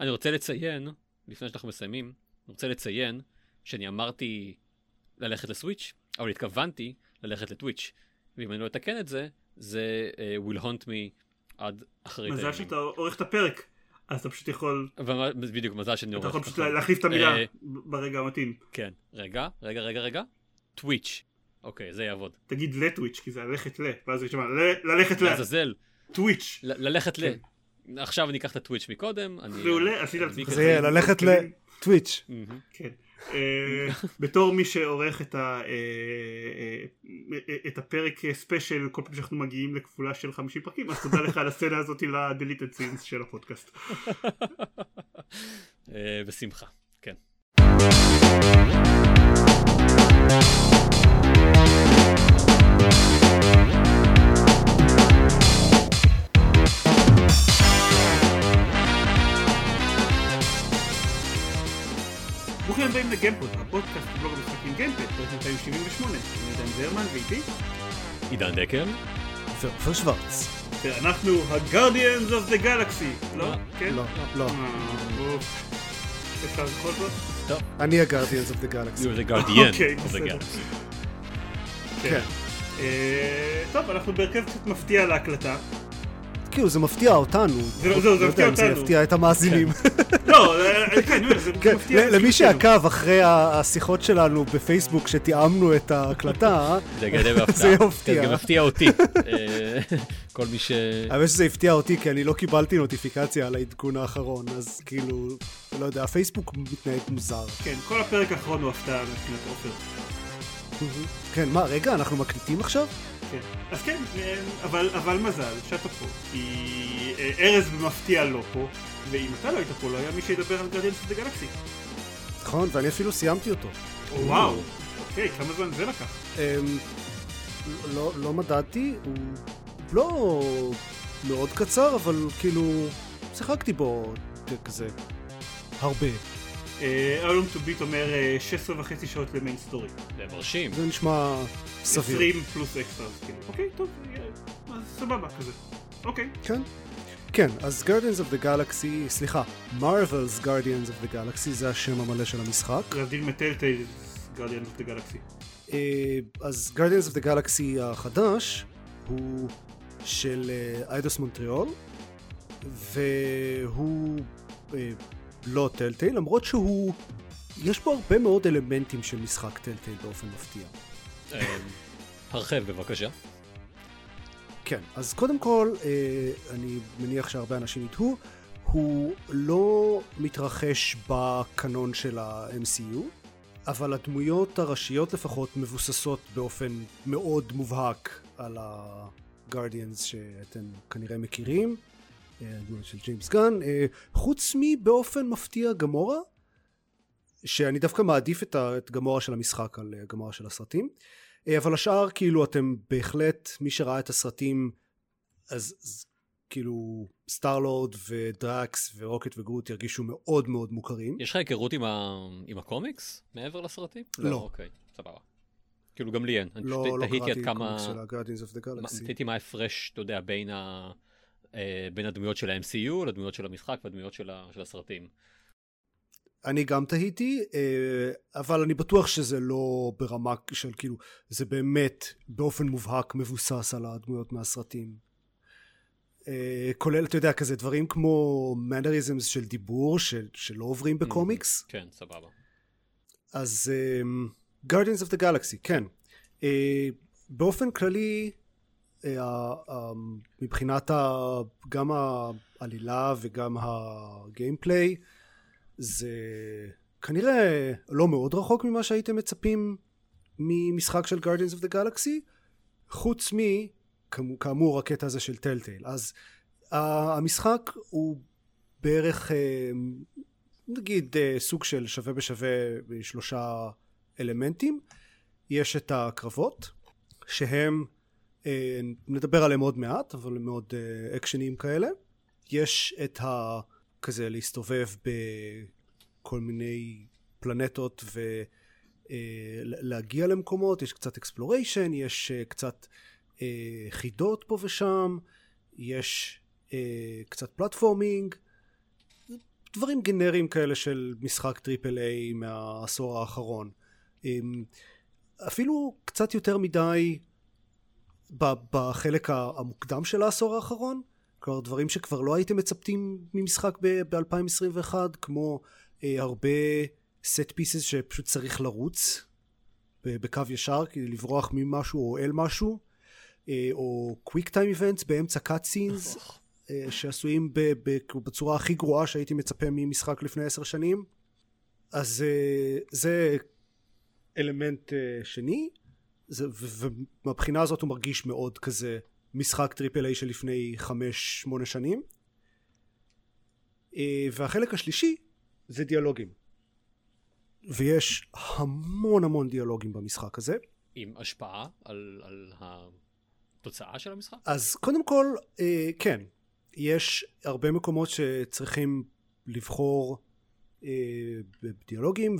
אני רוצה לציין, לפני שאנחנו מסיימים, אני רוצה לציין שאני אמרתי ללכת לסוויץ', אבל התכוונתי ללכת לטוויץ'. ואם אני לא אתקן את זה, זה uh, will hunt me עד אחרית מזל שאתה עורך את הפרק, אז אתה פשוט יכול... ומה- בדיוק, מזל שאני אתה עורך. יכול פשוט. להחליף את המילה אה, ברגע המתאים. כן. רגע, רגע, רגע, רגע. טוויץ'. אוקיי, זה יעבוד. תגיד לטוויץ', כי זה ללכת ל, ואז יש שם ל- ללכת לעזאזל, לטוויץ'. ל- ללכת ל... עכשיו אני אקח את הטוויץ' מקודם. אני- מעולה, עשית אני לעצמך כזה- זה יהיה ללכת לטוויץ'. מהמם. כן. אה, בתור מי שעורך את ה- אה, אה, את הפרק special כל פעם שאנחנו מגיעים לכפולה של 50 פרקים אז תודה לך על הסצנה הזאת ל deleted scenes של הפודקאסט. אה, בשמחה, כן. ברוכים הבאים לגיימפוד, הפודקאסט בלוג המשחקים גיימפד, פרק 278, אני עידן זרמן ואיתי, עידן דקל. ועופר שוורץ. ואנחנו ה-Guardians of the Galaxy, לא? כן? לא, לא. אה. אפשר זאת? אני ה-Guardians of the Galaxy. You're the guardian אוקיי, of the galaxy. כן. אה, טוב, אנחנו בהרכב קצת מפתיע להקלטה. כאילו זה מפתיע אותנו. זה- זהו, זה לא מפתיע יודע אם זה אותנו. יפתיע את המאזינים. לא, אה, כן, אני אומר, זה כן, מפתיע. למי. שעקב אחרי השיחות שלנו בפייסבוק שתיאמנו את ההקלטה, זה יגלה בהפתעה. זה יפתיע. זה גם הפתיע אותי. אה, כל מי ש... האמת שזה הפתיע אותי כי אני לא קיבלתי נוטיפיקציה על העדכון האחרון, אז כאילו, לא יודע, הפייסבוק מתנהג מוזר. כן, כל הפרק האחרון הוא הפתעה מבחינת עופר. כן, מה, רגע, אנחנו מקליטים עכשיו? כן. אז כן, אה, אבל אבל מזל שאתה פה, כי אה, ארז במפתיע לא פה, ואם אתה לא היית פה לא היה מי שידבר על Guardians of the Galaxy. נכון, ואני אפילו סיימתי אותו. וואו, אוקיי, כמה זמן זה לקח? אמ, לא, לא מדדתי, הוא לא מאוד קצר, אבל כאילו, שיחקתי בו כזה הרבה. How Long to Beat אומר אה, 16 וחצי שעות ל main story. זה מרשים. זה נשמע סביר. 20 פלוס אקסטרה, כאילו. אוקיי, טוב, אה, אז סבבה כזה. אוקיי. כן. כן, אז Guardians of the Galaxy, סליחה, Marvel's Guardians of the Galaxy זה השם המלא של המשחק. להבדיל מטלטייל גרדיאנס of the Galaxy. אה, אז Guardians of the Galaxy החדש הוא של אה, איידוס מונטריאול, והוא אה, לא טלטייל, למרות שהוא, יש בו הרבה מאוד אלמנטים של משחק טלטייל באופן מפתיע. הרחב בבקשה. כן, אז קודם כל, אה, אני מניח שהרבה אנשים יתהו, הוא לא מתרחש בקנון של ה-MCU, אבל הדמויות הראשיות לפחות מבוססות באופן מאוד מובהק על ה-Guardians שאתם כנראה מכירים, אה, הדמויות של ג'יימס גן, אה, חוץ מבאופן מפתיע גמורה, שאני דווקא מעדיף את גמורה של המשחק על גמורה של הסרטים. אה, אבל השאר כאילו אתם בהחלט מי שראה את הסרטים אז, אז כאילו סטארלורד ודרקס ורוקט וגרוט ירגישו מאוד מאוד מוכרים. יש לך היכרות עם ה- עם הקומיקס מעבר לסרטים? לא. אוקיי, סבבה. כאילו גם לי אין. אני לא, פשוט לא תהיתי עד כמה... תהיתי מה ההפרש, אתה יודע, בין ה... אה, בין הדמויות של ה-MCU לדמויות של המשחק והדמויות של ה- של הסרטים. אני גם תהיתי, אה, אבל אני בטוח שזה לא ברמה של כאילו, זה באמת באופן מובהק מבוסס על הדמויות מהסרטים. אה, כולל, אתה יודע, כזה דברים כמו מנריזמס של דיבור של, שלא עוברים בקומיקס. כן, סבבה. אז um, Guardians of the Galaxy, כן. Uh, באופן כללי, uh, uh, מבחינת ה, גם העלילה וגם הגיימפליי, זה כנראה לא מאוד רחוק ממה שהייתם מצפים ממשחק של Guardians of the Galaxy, חוץ מ... כאמור- כאמור הקטע הזה של טלטייל. אז המשחק הוא בערך אה, נגיד אה, סוג של שווה בשווה בשלושה אלמנטים. יש את הקרבות, שהם, אה, נדבר עליהם עוד מעט, אבל הם מאוד אקשניים כאלה. יש את ה... כזה להסתובב בכל מיני פלנטות ולהגיע למקומות, יש קצת exploration, יש אה, קצת אה, חידות פה ושם, יש אה, קצת platforming, דברים גנריים כאלה של משחק triple A מהעשור האחרון. אמ, אפילו קצת יותר מדי בחלק המוקדם של העשור האחרון, כלומר דברים שכבר לא הייתם מצפים ממשחק ב-2021, כמו אה, הרבה set pieces שפשוט צריך לרוץ בקו ישר כדי לברוח ממשהו או אל משהו, אה, או quick time events באמצע cut scenes. אה, שעשויים בצורה הכי גרועה שהייתי מצפה ממשחק לפני עשר שנים אז אה, זה אלמנט אה, שני זה, ומבחינה הזאת הוא מרגיש מאוד כזה משחק triple A של לפני חמש שמונה שנים והחלק השלישי זה דיאלוגים ויש המון המון דיאלוגים במשחק הזה עם השפעה על, על התוצאה של המשחק? אז קודם כל כן יש הרבה מקומות שצריכים לבחור אה, בדיאלוגים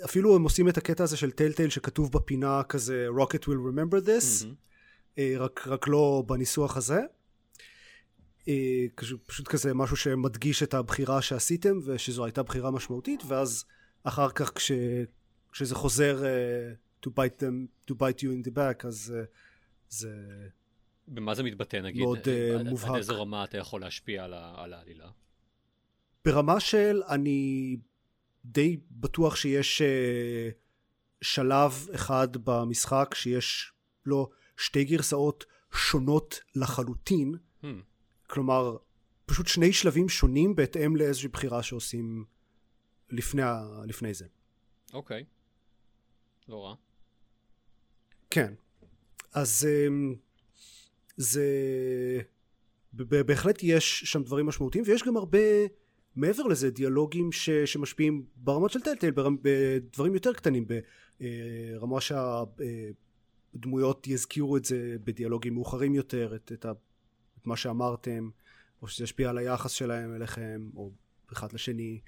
ואפילו הם עושים את הקטע הזה של טלטייל שכתוב בפינה כזה rocket will remember this mm-hmm. אה, רק, רק לא בניסוח הזה אה, פשוט כזה משהו שמדגיש את הבחירה שעשיתם ושזו הייתה בחירה משמעותית ואז אחר כך כש, כשזה חוזר uh, to bite them to bite you in the back אז uh, זה במה זה מתבטא נגיד? מאוד uh, מובהק. עד איזה רמה אתה יכול להשפיע על, על העלילה? ברמה של אני די בטוח שיש uh, שלב אחד במשחק שיש לו שתי גרסאות שונות לחלוטין. Hmm. כלומר, פשוט שני שלבים שונים בהתאם לאיזושהי בחירה שעושים לפני, לפני זה. אוקיי. לא רע. כן. אז... Um, זה בהחלט יש שם דברים משמעותיים ויש גם הרבה מעבר לזה דיאלוגים ש, שמשפיעים ברמות של טלטל בדברים יותר קטנים ברמה שהדמויות יזכירו את זה בדיאלוגים מאוחרים יותר את, את, ה, את מה שאמרתם או שזה ישפיע על היחס שלהם אליכם או אחד לשני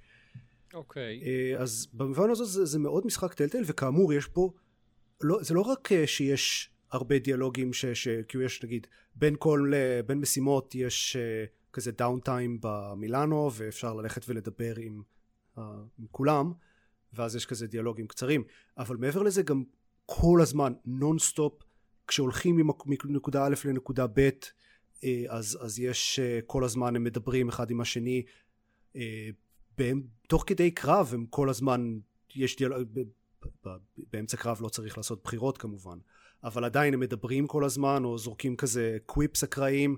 אוקיי okay. אה, אז במובן הזה זה, זה מאוד משחק Telltale וכאמור יש פה לא, זה לא רק אה, שיש הרבה דיאלוגים ש... ש... כאילו יש נגיד בין כל בין משימות יש כזה downtime במילאנו ואפשר ללכת ולדבר עם, עם כולם ואז יש כזה דיאלוגים קצרים אבל מעבר לזה גם כל הזמן נון סטופ כשהולכים מנקודה א' לנקודה ב' uh, אז, אז יש uh, כל הזמן הם מדברים אחד עם השני uh, בהם, תוך כדי קרב הם כל הזמן יש דיאלוג באמצע קרב לא צריך לעשות בחירות כמובן אבל עדיין הם מדברים כל הזמן או זורקים כזה קוויפס אקראיים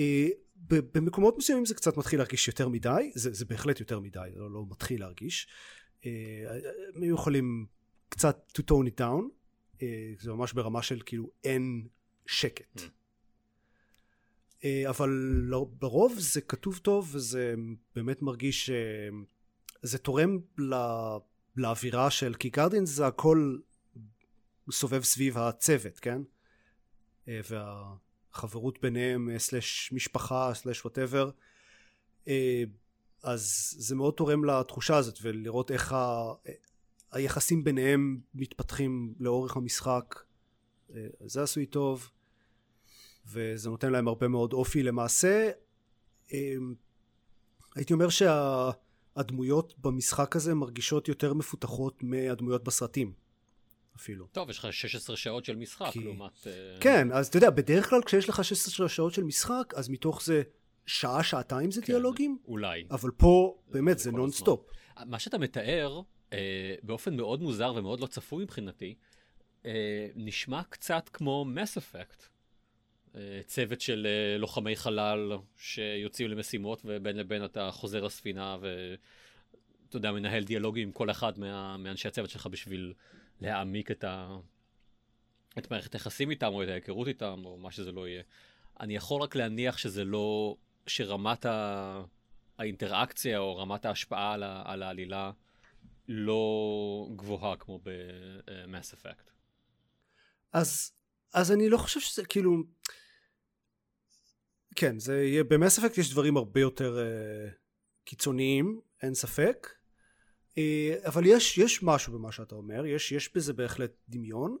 אה, במקומות מסוימים זה קצת מתחיל להרגיש יותר מדי זה, זה בהחלט יותר מדי לא, לא מתחיל להרגיש אה, הם יכולים קצת to tone it down אה, זה ממש ברמה של כאילו אין שקט mm. אבל לרוב זה כתוב טוב וזה באמת מרגיש זה תורם לאווירה של כי גרדינס זה הכל סובב סביב הצוות, כן? אה, והחברות ביניהם, אה, סלש משפחה, סלש ווטאבר. אה, אז זה מאוד תורם לתחושה הזאת, ולראות איך ה... היחסים ביניהם מתפתחים לאורך המשחק. זה עשוי טוב, וזה נותן להם הרבה מאוד אופי למעשה. הייתי אומר שהדמויות במשחק הזה מרגישות יותר מפותחות מהדמויות בסרטים. אפילו. טוב, יש לך 16 שעות של משחק כי... לעומת... אה, כן, אז אתה יודע, בדרך כלל כשיש לך 16 שעות של משחק, אז מתוך זה שעה, שעתיים זה כן, דיאלוגים. אולי. אבל פה, באמת, זה נונסטופ. מה שאתה מתאר, אה, באופן מאוד מוזר ומאוד לא צפוי מבחינתי, אה, נשמע קצת כמו מס אפקט. אה, צוות של אה, לוחמי חלל שיוצאים למשימות ובין לבין אתה חוזר לספינה ואתה יודע, מנהל דיאלוגים עם כל אחד מה, מאנשי הצוות שלך בשביל להעמיק את, ה... את מערכת היחסים איתם, או את ההיכרות איתם, או מה שזה לא יהיה. אני יכול רק להניח שזה לא, שרמת ה... האינטראקציה או רמת ההשפעה על, ה... על העלילה לא גבוהה כמו ב-Mass Effect. אז, אז אני לא חושב שזה כאילו... כן, זה יהיה, ב-Mass Effect יש דברים הרבה יותר uh, קיצוניים, אין ספק. אה, אבל יש, יש משהו במה שאתה אומר, יש, יש בזה בהחלט דמיון.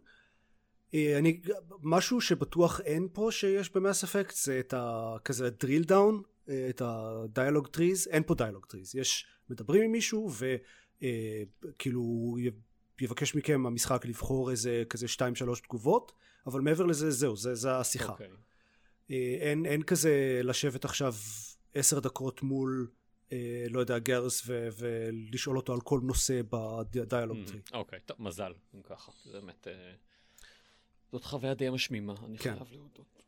אה, אני, משהו שבטוח אין פה שיש במאס אפקט זה את ה... כזה drill down אה, את ה dialogue trees, אין פה dialogue trees, יש, מדברים עם מישהו וכאילו אה, יבקש מכם המשחק לבחור איזה כזה שתיים שלוש תגובות, אבל מעבר לזה זהו, זה, זה השיחה. Okay. אוקיי. אין, אין כזה לשבת עכשיו עשר דקות מול אה, לא יודע, Garrus ו- ולשאול אותו על כל נושא ב dialogue tree. Mm, אוקיי, טוב, מזל, אם ככה. זה באמת... אה, זאת חוויה די משמימה, אני כן. חייב להודות.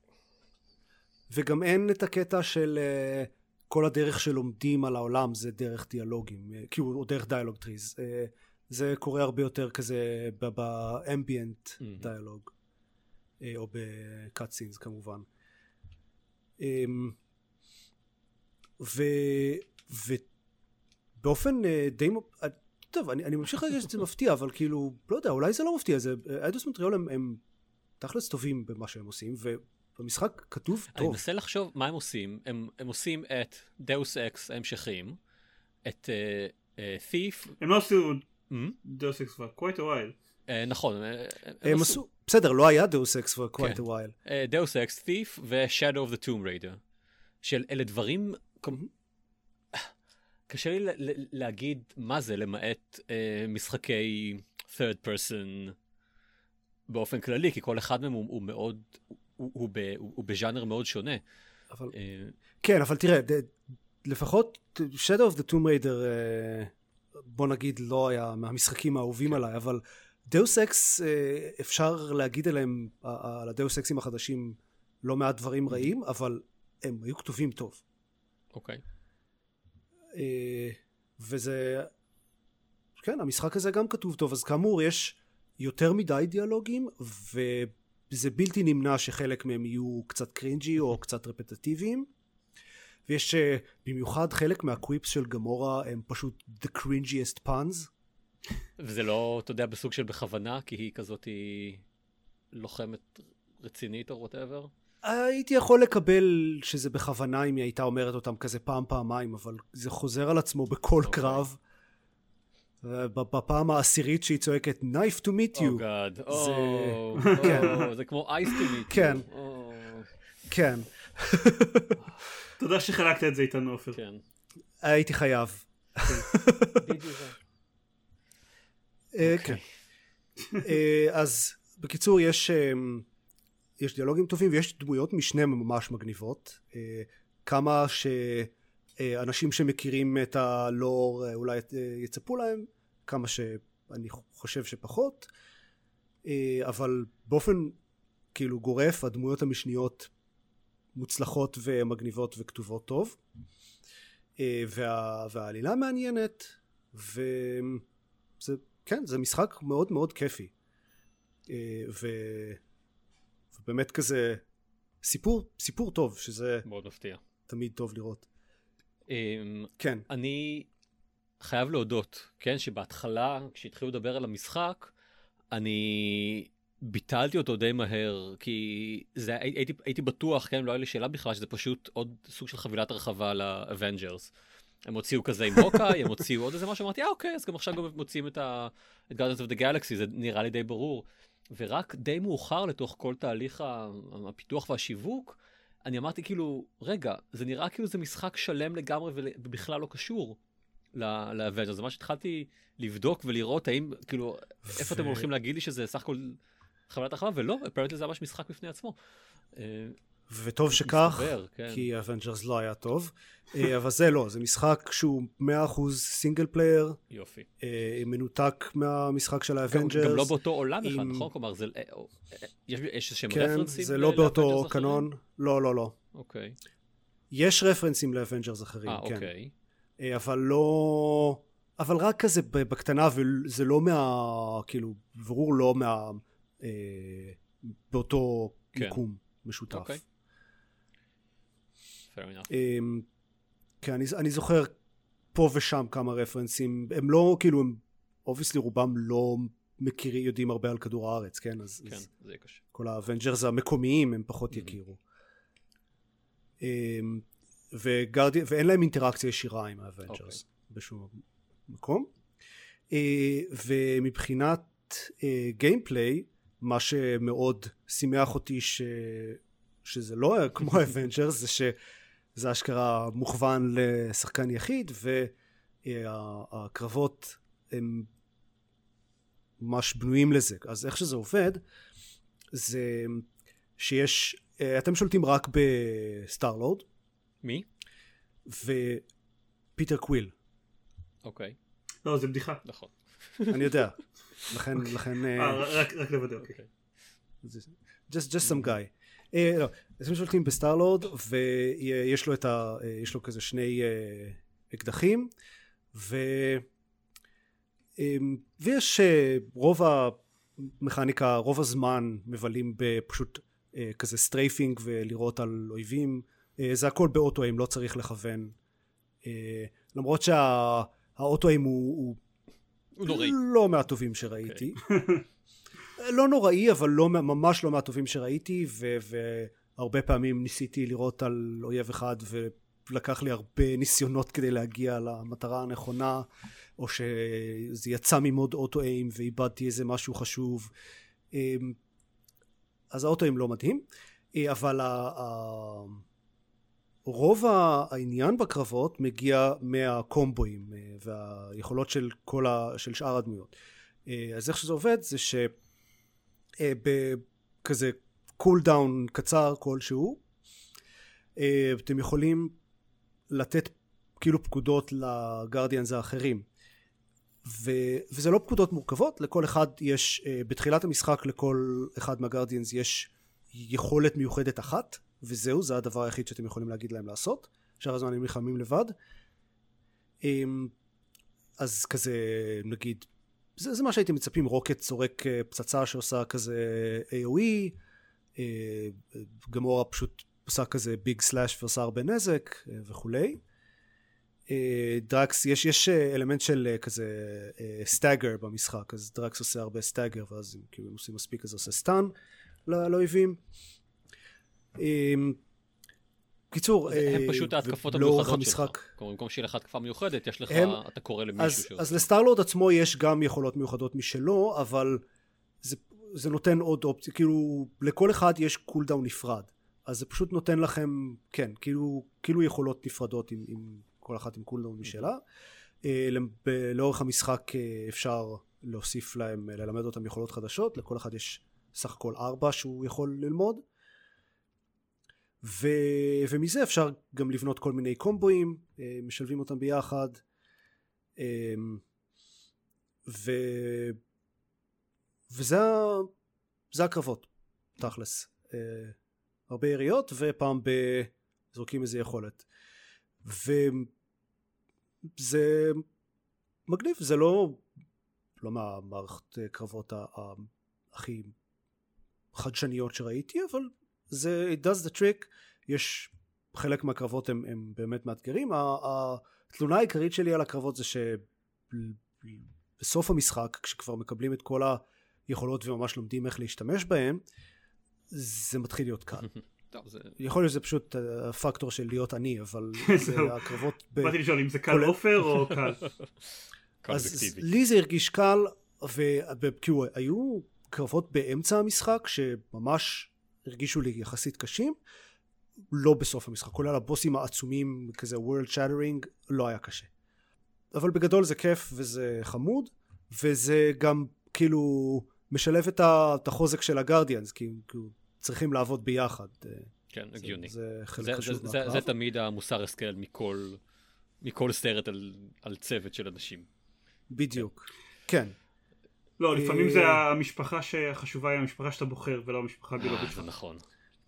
וגם אין את הקטע של uh, כל הדרך שלומדים על העולם זה דרך דיאלוגים, uh, כאילו, או דרך דיאלוג טריז. Uh, זה קורה הרבה יותר כזה באמביאנט דיאלוג, uh, או בקאט סינס כמובן. ו... ובאופן די... טוב, אני, אני ממשיך להגיד שזה מפתיע, אבל כאילו, לא יודע, אולי זה לא מפתיע, זה, Eidos Montreal הם, הם תכלס טובים במה שהם עושים, והמשחק כתוב טוב. אני מנסה לחשוב מה הם עושים, הם, הם עושים את Deus Ex ההמשכים, את uh, uh, Thief. הם לא עשו Deus Ex כבר quite a while. נכון. הם עשו, בסדר, לא היה Deus Ex כבר quite a while. Deus Ex, Thief ו-Shadow of the Tomb Raider. שאלה דברים קשה לי להגיד מה זה למעט אה, משחקי third person באופן כללי, כי כל אחד מהם הוא, הוא מאוד, הוא, הוא, ב, הוא, הוא בז'אנר מאוד שונה. אבל... אה... כן, אבל תראה, ד, לפחות Shadow of the Tomb Raider, אה, בוא נגיד, לא היה מהמשחקים האהובים כן. עליי, אבל Deus Ex, אה, אפשר להגיד עליהם, על הדאוס אקסים החדשים, לא מעט דברים רעים, אבל הם היו כתובים טוב. אוקיי. Okay. אה, וזה כן המשחק הזה גם כתוב טוב אז כאמור יש יותר מדי דיאלוגים וזה בלתי נמנע שחלק מהם יהיו קצת cringy או קצת רפטטיביים ויש אה, במיוחד חלק מה quips של גמורה הם פשוט the cringiest puns וזה לא אתה יודע בסוג של בכוונה כי היא כזאת היא לוחמת רצינית או whatever הייתי יכול לקבל שזה בכוונה אם היא הייתה אומרת אותם כזה פעם פעמיים אבל זה חוזר על עצמו בכל okay. אוקיי. קרב בפעם העשירית שהיא צועקת knife to meet you oh God. זה... Oh, כן. oh, זה כמו ice to meet כן. you oh. כן תודה שחלקת את זה איתנו עופר כן. הייתי חייב אה, אוקיי. כן. אה, אז בקיצור יש אמ, יש דיאלוגים טובים ויש דמויות משנה ממש מגניבות אה, כמה שאנשים שמכירים את הלור אה, אולי אה, יצפו להם כמה שאני חושב שפחות אבל באופן כאילו גורף הדמויות המשניות מוצלחות ומגניבות וכתובות טוב וה, והעלילה מעניינת וזה כן זה משחק מאוד מאוד כיפי ו... באמת כזה סיפור, סיפור טוב, שזה... מאוד מפתיע. תמיד טוב לראות. Um, כן. אני חייב להודות, כן, שבהתחלה, כשהתחילו לדבר על המשחק, אני ביטלתי אותו די מהר, כי זה, הייתי, הייתי בטוח, כן, לא היה לי שאלה בכלל, שזה פשוט עוד סוג של חבילת הרחבה ל Avengers. הם הוציאו כזה עם Hawkeye, הם הוציאו עוד איזה משהו, אמרתי, אה אוקיי, אז גם עכשיו גם מוציאים את ה-Guardians of the Galaxy, זה נראה לי די ברור. ורק די מאוחר לתוך כל תהליך הפיתוח והשיווק, אני אמרתי כאילו, רגע, זה נראה כאילו זה משחק שלם לגמרי ובכלל לא קשור ל Avengers. זה מה שהתחלתי לבדוק ולראות האם, כאילו, ו... איפה אתם הולכים להגיד לי שזה סך הכל חבילת הרחבה, ולא, apparently זה ממש משחק בפני עצמו. וטוב שכך, מסתבר, כן. כי Avengers לא היה טוב, אה, אבל זה לא, זה משחק שהוא 100% single player, יופי, אה, מנותק מהמשחק של ה Avengers, גם, גם לא באותו עולם בכלל, נכון? כלומר, זה, אה, יש, יש איזשהם כן, רפרנסים? זה לא באותו קנון, לא, לא, לא. אוקיי. יש רפרנסים ל Avengers אחרים, אה, כן. אוקיי. אבל לא... אבל רק כזה בקטנה, וזה לא מה... כאילו, ברור לא מה... אה, באותו כן. מיקום משותף. אוקיי. אמ, כן, אני, אני זוכר פה ושם כמה רפרנסים, הם לא, כאילו, הם, obviously רובם לא מכירים, יודעים הרבה על כדור הארץ, כן? אז, כן, אז זה קשה. כל ה Avengers המקומיים הם פחות mm-hmm. יכירו. Um, וגרדי, ואין להם אינטראקציה ישירה עם ה Avengers okay. אוקיי. בשום מקום. Uh, ומבחינת gameplay, uh, מה שמאוד שימח אותי ש... שזה לא היה כמו ה Avengers, זה ש... זה אשכרה מוכוון לשחקן יחיד והקרבות הם ממש בנויים לזה אז איך שזה עובד זה שיש אתם שולטים רק ב Star-Lord who? Peter Quill אוקיי, לא, זה בדיחה. נכון. אני יודע לכן לכן אה, אה, רק רק לוודא, אוקיי. just, just some guy. אה, לא, אז הם שולטים ב Star-Lord ויש לו את ה... אה, יש לו כזה שני אה, אקדחים ו... אה, ויש רוב המכניקה, רוב הזמן מבלים בפשוט כזה strafing ולירות על אויבים. זה הכל ב auto-aim, לא צריך לכוון. למרות שה auto-aim הוא, הוא הוא נוראי. לא מהטובים שראיתי. לא נוראי, אבל לא, ממש לא מהטובים שראיתי, ו, והרבה פעמים ניסיתי לירות על אויב אחד, ולקח לי הרבה ניסיונות כדי להגיע למטרה הנכונה, או שזה יצא ממוד אוטו-איים ואיבדתי איזה משהו חשוב. אמ, אז האוטו-איים לא מדהים, אה, אבל ה- רוב העניין בקרבות מגיע מהקומבואים אה, והיכולות של כל ה... של שאר הדמויות. אה, אז איך שזה עובד זה שבכזה cooldown קצר כלשהו. אה, אתם יכולים לתת כאילו פקודות ל Guardians האחרים. ו... וזה לא פקודות מורכבות לכל אחד יש אה, בתחילת המשחק לכל אחד מה Guardians יש יכולת מיוחדת אחת וזהו זה הדבר היחיד שאתם יכולים להגיד להם לעשות. שאר הזמן הם נלחמים לבד. אמ, אז כזה נגיד זה, זה מה שהייתם מצפים Rocket זורק אה, פצצה שעושה כזה AOE אה, גאמורה פשוט עושה כזה big slash ועושה הרבה נזק אה, וכולי. אה, דרקס יש, יש אה, אלמנט של אה, כזה stagger במשחק אז דרקס עושה הרבה stagger ואז אם כאילו עושים מספיק אז עושה לא- לאויבים. אמ, קיצור הם אה, פשוט ההתקפות המיוחדות שלך. המשחק כלומר, במקום שיהיה לך התקפה מיוחדת, יש לך, הם- אתה קורא אז, למישהו שעושה. אז ל Star-Lord עצמו יש גם יכולות מיוחדות משלו אבל זה, זה נותן עוד אופציה. כאילו לכל אחד יש cooldown נפרד. אז זה פשוט נותן לכם כן כאילו כאילו יכולות נפרדות עם, עם כל אחת עם cooldown משלה. אה, לאורך המשחק אה, אפשר להוסיף להם ללמד אותם יכולות חדשות. לכל אחד יש סך הכל ארבע שהוא יכול ללמוד ו... ומזה אפשר גם לבנות כל מיני קומבואים אה, משלבים אותם ביחד אמ, ו... וזה. זה הקרבות תכלס אה, הרבה יריות ופעם בזורקים איזה יכולת וזה מגניב זה לא לא מהמערכת אה, קרבות. הכי חדשניות שראיתי אבל זה it does the trick יש חלק מהקרבות הם, הם באמת מאתגרים התלונה העיקרית שלי על הקרבות זה שבסוף המשחק כשכבר מקבלים את כל היכולות וממש לומדים איך להשתמש בהם זה מתחיל להיות קל טוב, זה... יכול להיות שזה פשוט אה, הפקטור של להיות עני אבל זה. הקרבות ב... באתי לשאול אם זה קל עופר או קל. אז. לי זה הרגיש קל וכאילו היו קרבות באמצע המשחק שממש הרגישו לי יחסית קשים לא בסוף המשחק כולל הבוסים העצומים כזה world shattering לא היה קשה אבל בגדול זה כיף וזה חמוד וזה גם כאילו משלב את החוזק של הגרדיאנס כי כאילו צריכים לעבוד ביחד אה, כן, זה- הגיוני. זה חלק זה- חשוב זה- זה- מהקרב. זה תמיד המוסר השכל מכל מכל סרט על- על צוות של אנשים. בדיוק כן לא, לפעמים אה, זה המשפחה שהחשובה היא המשפחה שאתה בוחר ולא המשפחה אה, הביולוגית שלך. נכון.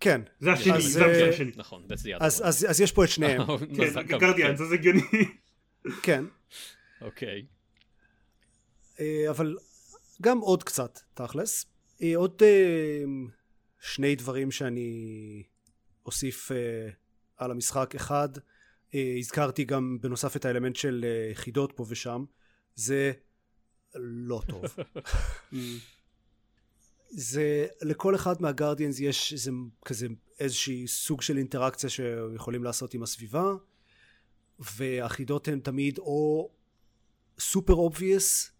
כן זה השני, זה אה, המשחק השני. נכון, that's the other אז, one. אז, אז יש פה את שניהם כן, גרדיאן, זה הגיוני. כן אוקיי. אה, אבל גם עוד קצת תכלס אה, עוד אה, שני דברים שאני אוסיף אה, על המשחק אחד אה, הזכרתי גם בנוסף את האלמנט של אה, חידות פה ושם זה לא טוב. זה לכל אחד מה Guardians יש איזה כזה איזושהי סוג של אינטראקציה שיכולים לעשות עם הסביבה והחידות הן תמיד או super obvious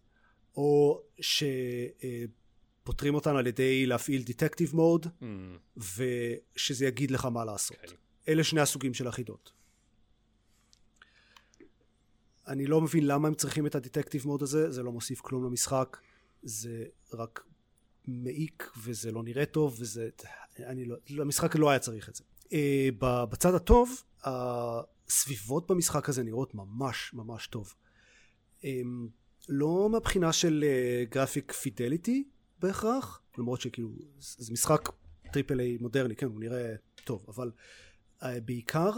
או שפותרים אותן על ידי להפעיל דטקטיב מוד Mm, ושזה יגיד לך מה לעשות. אוקיי. אלה שני הסוגים של החידות אני לא מבין למה הם צריכים את הדטקטיב מוד הזה, זה לא מוסיף כלום למשחק, זה רק מעיק וזה לא נראה טוב וזה, אני לא, המשחק לא היה צריך את זה. Uh, בצד הטוב, הסביבות במשחק הזה נראות ממש ממש טוב. Um, לא מהבחינה של graphic uh, fidelity בהכרח, למרות שכאילו זה משחק triple A מודרני, כן הוא נראה טוב, אבל uh, בעיקר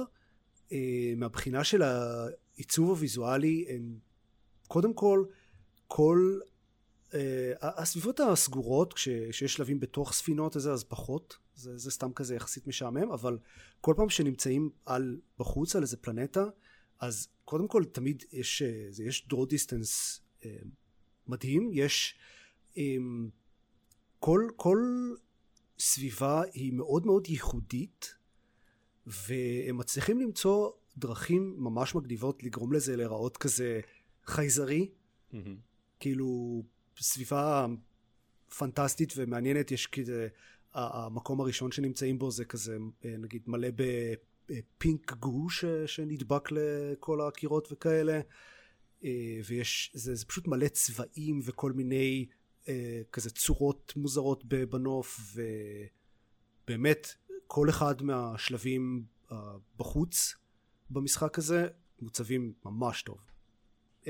מהבחינה של העיצוב הוויזואלי הם קודם כל כל uh, הסביבות הסגורות כש, כשיש שלבים בתוך ספינות הזה אז פחות. זה, זה סתם כזה יחסית משעמם אבל כל פעם שנמצאים על בחוץ על איזה פלנטה אז קודם כל תמיד יש, uh, יש דרו דיסטנס uh, מדהים. יש um, כל, כל סביבה היא מאוד מאוד ייחודית והם מצליחים למצוא דרכים ממש מגניבות לגרום לזה להיראות כזה חייזרי. mm-hmm. כאילו סביבה פנטסטית ומעניינת. יש כזה המקום הראשון שנמצאים בו זה כזה נגיד מלא בפינק גו ש, שנדבק לכל הקירות וכאלה. ויש זה, זה פשוט מלא צבעים וכל מיני כזה צורות מוזרות בנוף. ובאמת כל אחד מהשלבים בחוץ במשחק הזה מוצבים ממש טוב. Uh,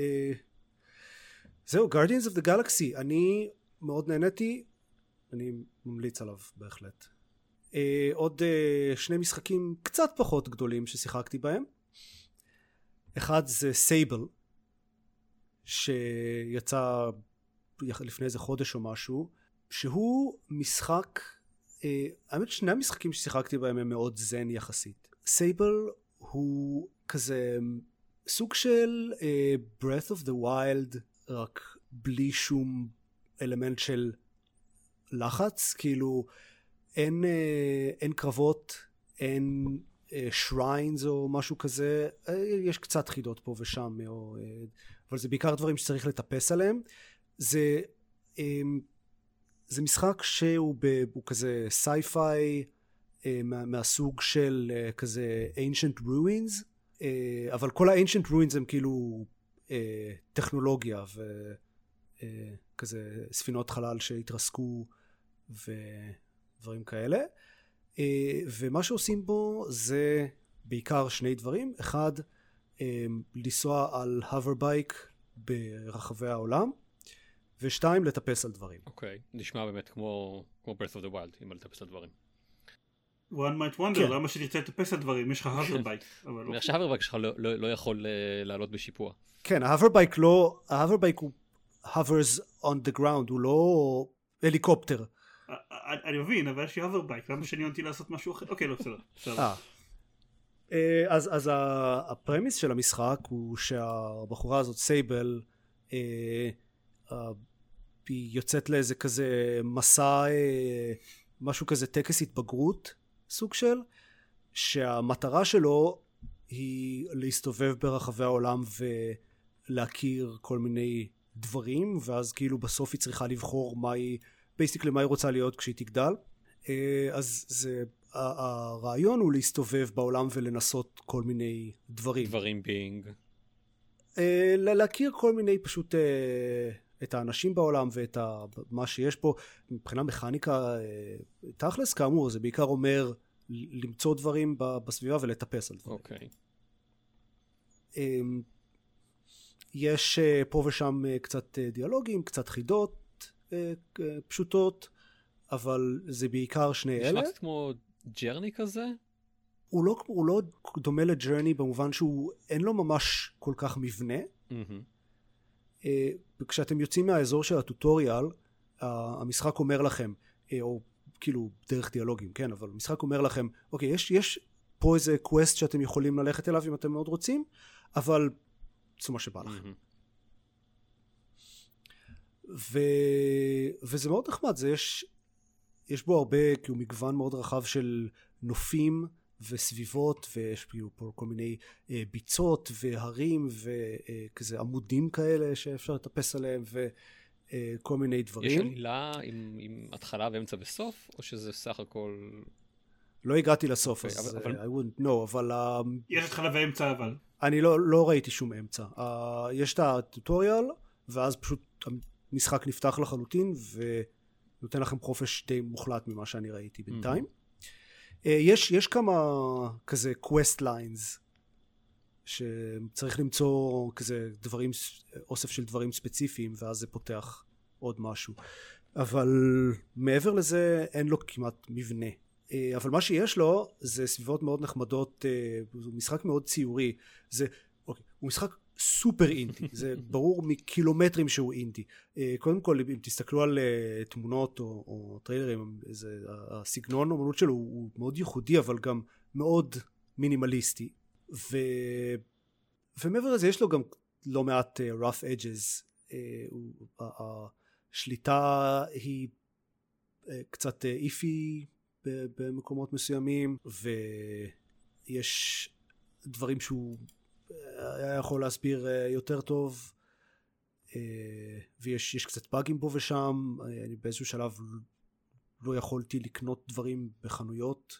זהו, Guardians of the Galaxy, אני מאוד נהניתי, אני ממליץ עליו בהחלט. Uh, עוד uh, שני משחקים קצת פחות גדולים ששיחקתי בהם. אחד זה סייבל, שיצא לפני איזה חודש או משהו, שהוא משחק, האמת שני המשחקים ששיחקתי בהם הם מאוד זן יחסית. סייבל הוא כזה סוג של uh, breath of the wild רק בלי שום אלמנט של לחץ כאילו אין, uh, אין קרבות אין shrines uh, או משהו כזה uh, יש קצת חידות פה ושם או, uh, אבל זה בעיקר דברים שצריך לטפס עליהם. זה um, זה משחק שהוא ב, כזה sci-fi אה, מה, מהסוג של uh, כזה ancient ruins uh, אבל כל ה-ancient ruins הם כאילו טכנולוגיה וכזה ספינות חלל שהתרסקו ודברים כאלה ומה שעושים בו זה בעיקר שני דברים אחד לנסוע על הוברבייק ברחבי העולם ושתיים לטפס על דברים. אוקיי, okay. נשמע באמת כמו, כמו Breath of the Wild, אם לטפס על דברים. One might wonder כן. למה שתרצה לטפס על דברים יש לך hoverbike. אני חושב שה hoverbike שלך לא, לא, לא יכול uh, לעלות בשיפוע. כן ה hoverbike לא ה hoverbike הוא hovers on the ground הוא לא הליקופטר. אני מבין אבל יש לי hoverbike למה שאני עונתי לעשות משהו אחר אוקיי לא בסדר. אה. אז, אז ה premise של המשחק הוא שהבחורה הזאת Sable אה, אה, היא יוצאת לאיזה כזה מסע אה, משהו כזה טקס התבגרות סוג של, שהמטרה שלו היא להסתובב ברחבי העולם ולהכיר כל מיני דברים, ואז כאילו בסוף היא צריכה לבחור מה היא, basically מה היא רוצה להיות כשהיא תגדל. אה, אז זה, הרעיון הוא להסתובב בעולם ולנסות כל מיני דברים. things being. אה, להכיר כל מיני פשוט אה, את האנשים בעולם ואת מה שיש פה מבחינה מכניקה תכלס כאמור זה בעיקר אומר למצוא דברים בסביבה ולטפס על דברים. אוקיי. Okay. אמ, יש אה, פה ושם אה, קצת אה, דיאלוגים, קצת חידות פשוטות, אבל זה בעיקר שני אלה. נשמע קצת כמו ג'רני כזה? הוא לא, הוא לא דומה לג'רני במובן שהוא אין לו ממש כל כך מבנה. Mm-hmm. כשאתם יוצאים מהאזור של הטוטוריאל, המשחק אומר לכם, או כאילו דרך דיאלוגים, כן, אבל המשחק אומר לכם, אוקיי, יש, יש פה איזה קווסט שאתם יכולים ללכת אליו אם אתם מאוד רוצים, אבל צאו מה שבא לכם. ו... וזה מאוד נחמד, זה יש, יש בו הרבה, כאילו מגוון מאוד רחב של נופים וסביבות, ויש כאילו פה כל מיני אה, ביצות והרים וכזה אה, עמודים כאלה שאפשר לטפס עליהם, ו... אה, כל מיני דברים. יש עלילה עם, עם התחלה ואמצע וסוף, או שזה סך הכל... לא הגעתי לסוף, okay, אוקיי, אז אבל... I wouldn't know, אבל... יש התחלה ואמצע אבל. אני לא, לא ראיתי שום אמצע. Uh, יש את הטוטוריאל, ואז פשוט המשחק נפתח לחלוטין, ונותן לכם חופש די מוחלט ממה שאני ראיתי בינתיים. Mm-hmm. Uh, יש, יש כמה כזה quest lines, שצריך למצוא כזה דברים, אוסף של דברים ספציפיים, ואז זה פותח עוד משהו. אבל מעבר לזה אין לו כמעט מבנה. אה, אבל מה שיש לו זה סביבות מאוד נחמדות, אה, הוא משחק מאוד ציורי, זה, אוקיי, הוא משחק סופר אינדי, זה ברור מקילומטרים שהוא אינדי. אה, קודם כל אם תסתכלו על תמונות או, או טריילרים, זה, הסגנון האמנות שלו הוא מאוד ייחודי אבל גם מאוד מינימליסטי. ו... ומעבר לזה יש לו גם לא מעט rough edges. השליטה היא קצת איפי במקומות מסוימים ויש דברים שהוא היה יכול להסביר אה, יותר טוב אה, ויש קצת באגים פה ושם אני באיזשהו שלב לא יכולתי לקנות דברים בחנויות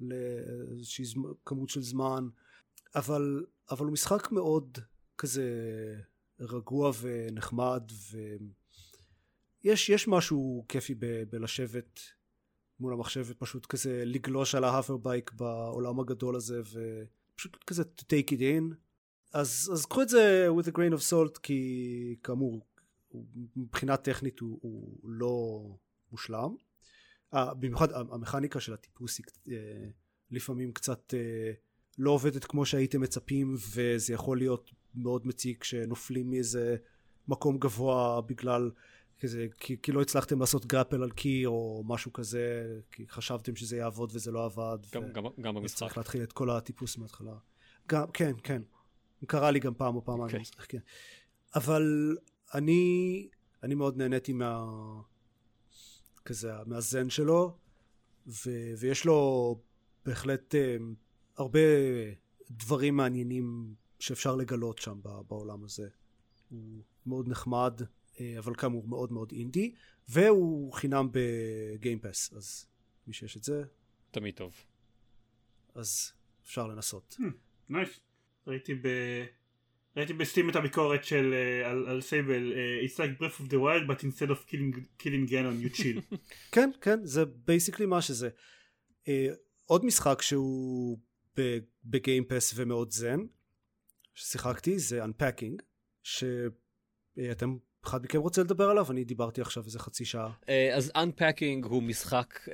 לאיזושהי כמות של זמן אבל אבל הוא משחק מאוד כזה רגוע ונחמד ויש יש משהו כיפי ב, בלשבת מול המחשב ופשוט כזה לגלוש על ה hoverbike בעולם הגדול הזה ופשוט כזה to take it in. אז, אז קחו את זה with a grain of salt כי כאמור מבחינה טכנית הוא, הוא לא מושלם. uh, במיוחד המכניקה של הטיפוס היא uh, לפעמים קצת uh, לא עובדת כמו שהייתם מצפים וזה יכול להיות מאוד מציג כשנופלים מאיזה מקום גבוה בגלל כזה, כי, כי לא הצלחתם לעשות גרפל על קי או משהו כזה, כי חשבתם שזה יעבוד וזה לא עבד. גם, ו... גם, גם במשחק. צריך להתחיל את כל הטיפוס מההתחלה. גם, כן, כן. קרה לי גם פעם או פעמיים. Okay. אוקיי. כן. אבל אני, אני מאוד נהניתי מה... כזה, מהזן שלו, ו, ויש לו בהחלט um, הרבה דברים מעניינים שאפשר לגלות שם בעולם הזה. הוא מאוד נחמד, אה, אבל כאמור מאוד מאוד אינדי, והוא חינם בגיימפס, אז מי שיש את זה... תמיד טוב. אז אפשר לנסות. Nice. Hmm, nice. ראיתי ב... ראיתי ב Steam את הביקורת של uh, על, על Sable uh, It's like Breath of the Wild but instead of killing, killing Ganon you chill כן כן זה basically מה שזה uh, עוד משחק שהוא ב Game Pass ומאוד זן ששיחקתי זה Unpacking שאתם אחד מכם רוצה לדבר עליו? אני דיברתי עכשיו איזה חצי שעה. Uh, אז Unpacking הוא משחק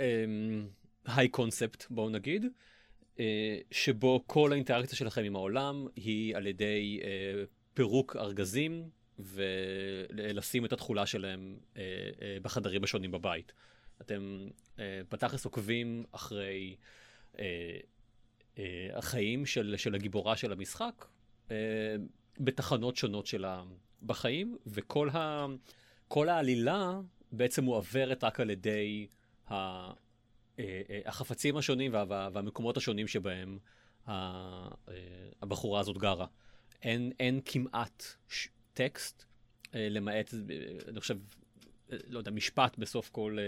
היי um, קונספט בואו נגיד, uh, שבו כל האינטראקציה שלכם עם העולם היא על ידי uh, פירוק ארגזים ולשים את התכולה שלהם בחדרים השונים בבית. אתם בתכלס עוקבים אחרי החיים של, של הגיבורה של המשחק uh, בתחנות שונות של ה... בחיים, וכל ה... כל העלילה בעצם מועברת רק על ידי ה... אה, אה, החפצים השונים וה... והמקומות השונים שבהם אה, הבחורה הזאת גרה. אין, אין כמעט ש... טקסט, למעט, אני חושב, לא יודע, משפט בסוף כל,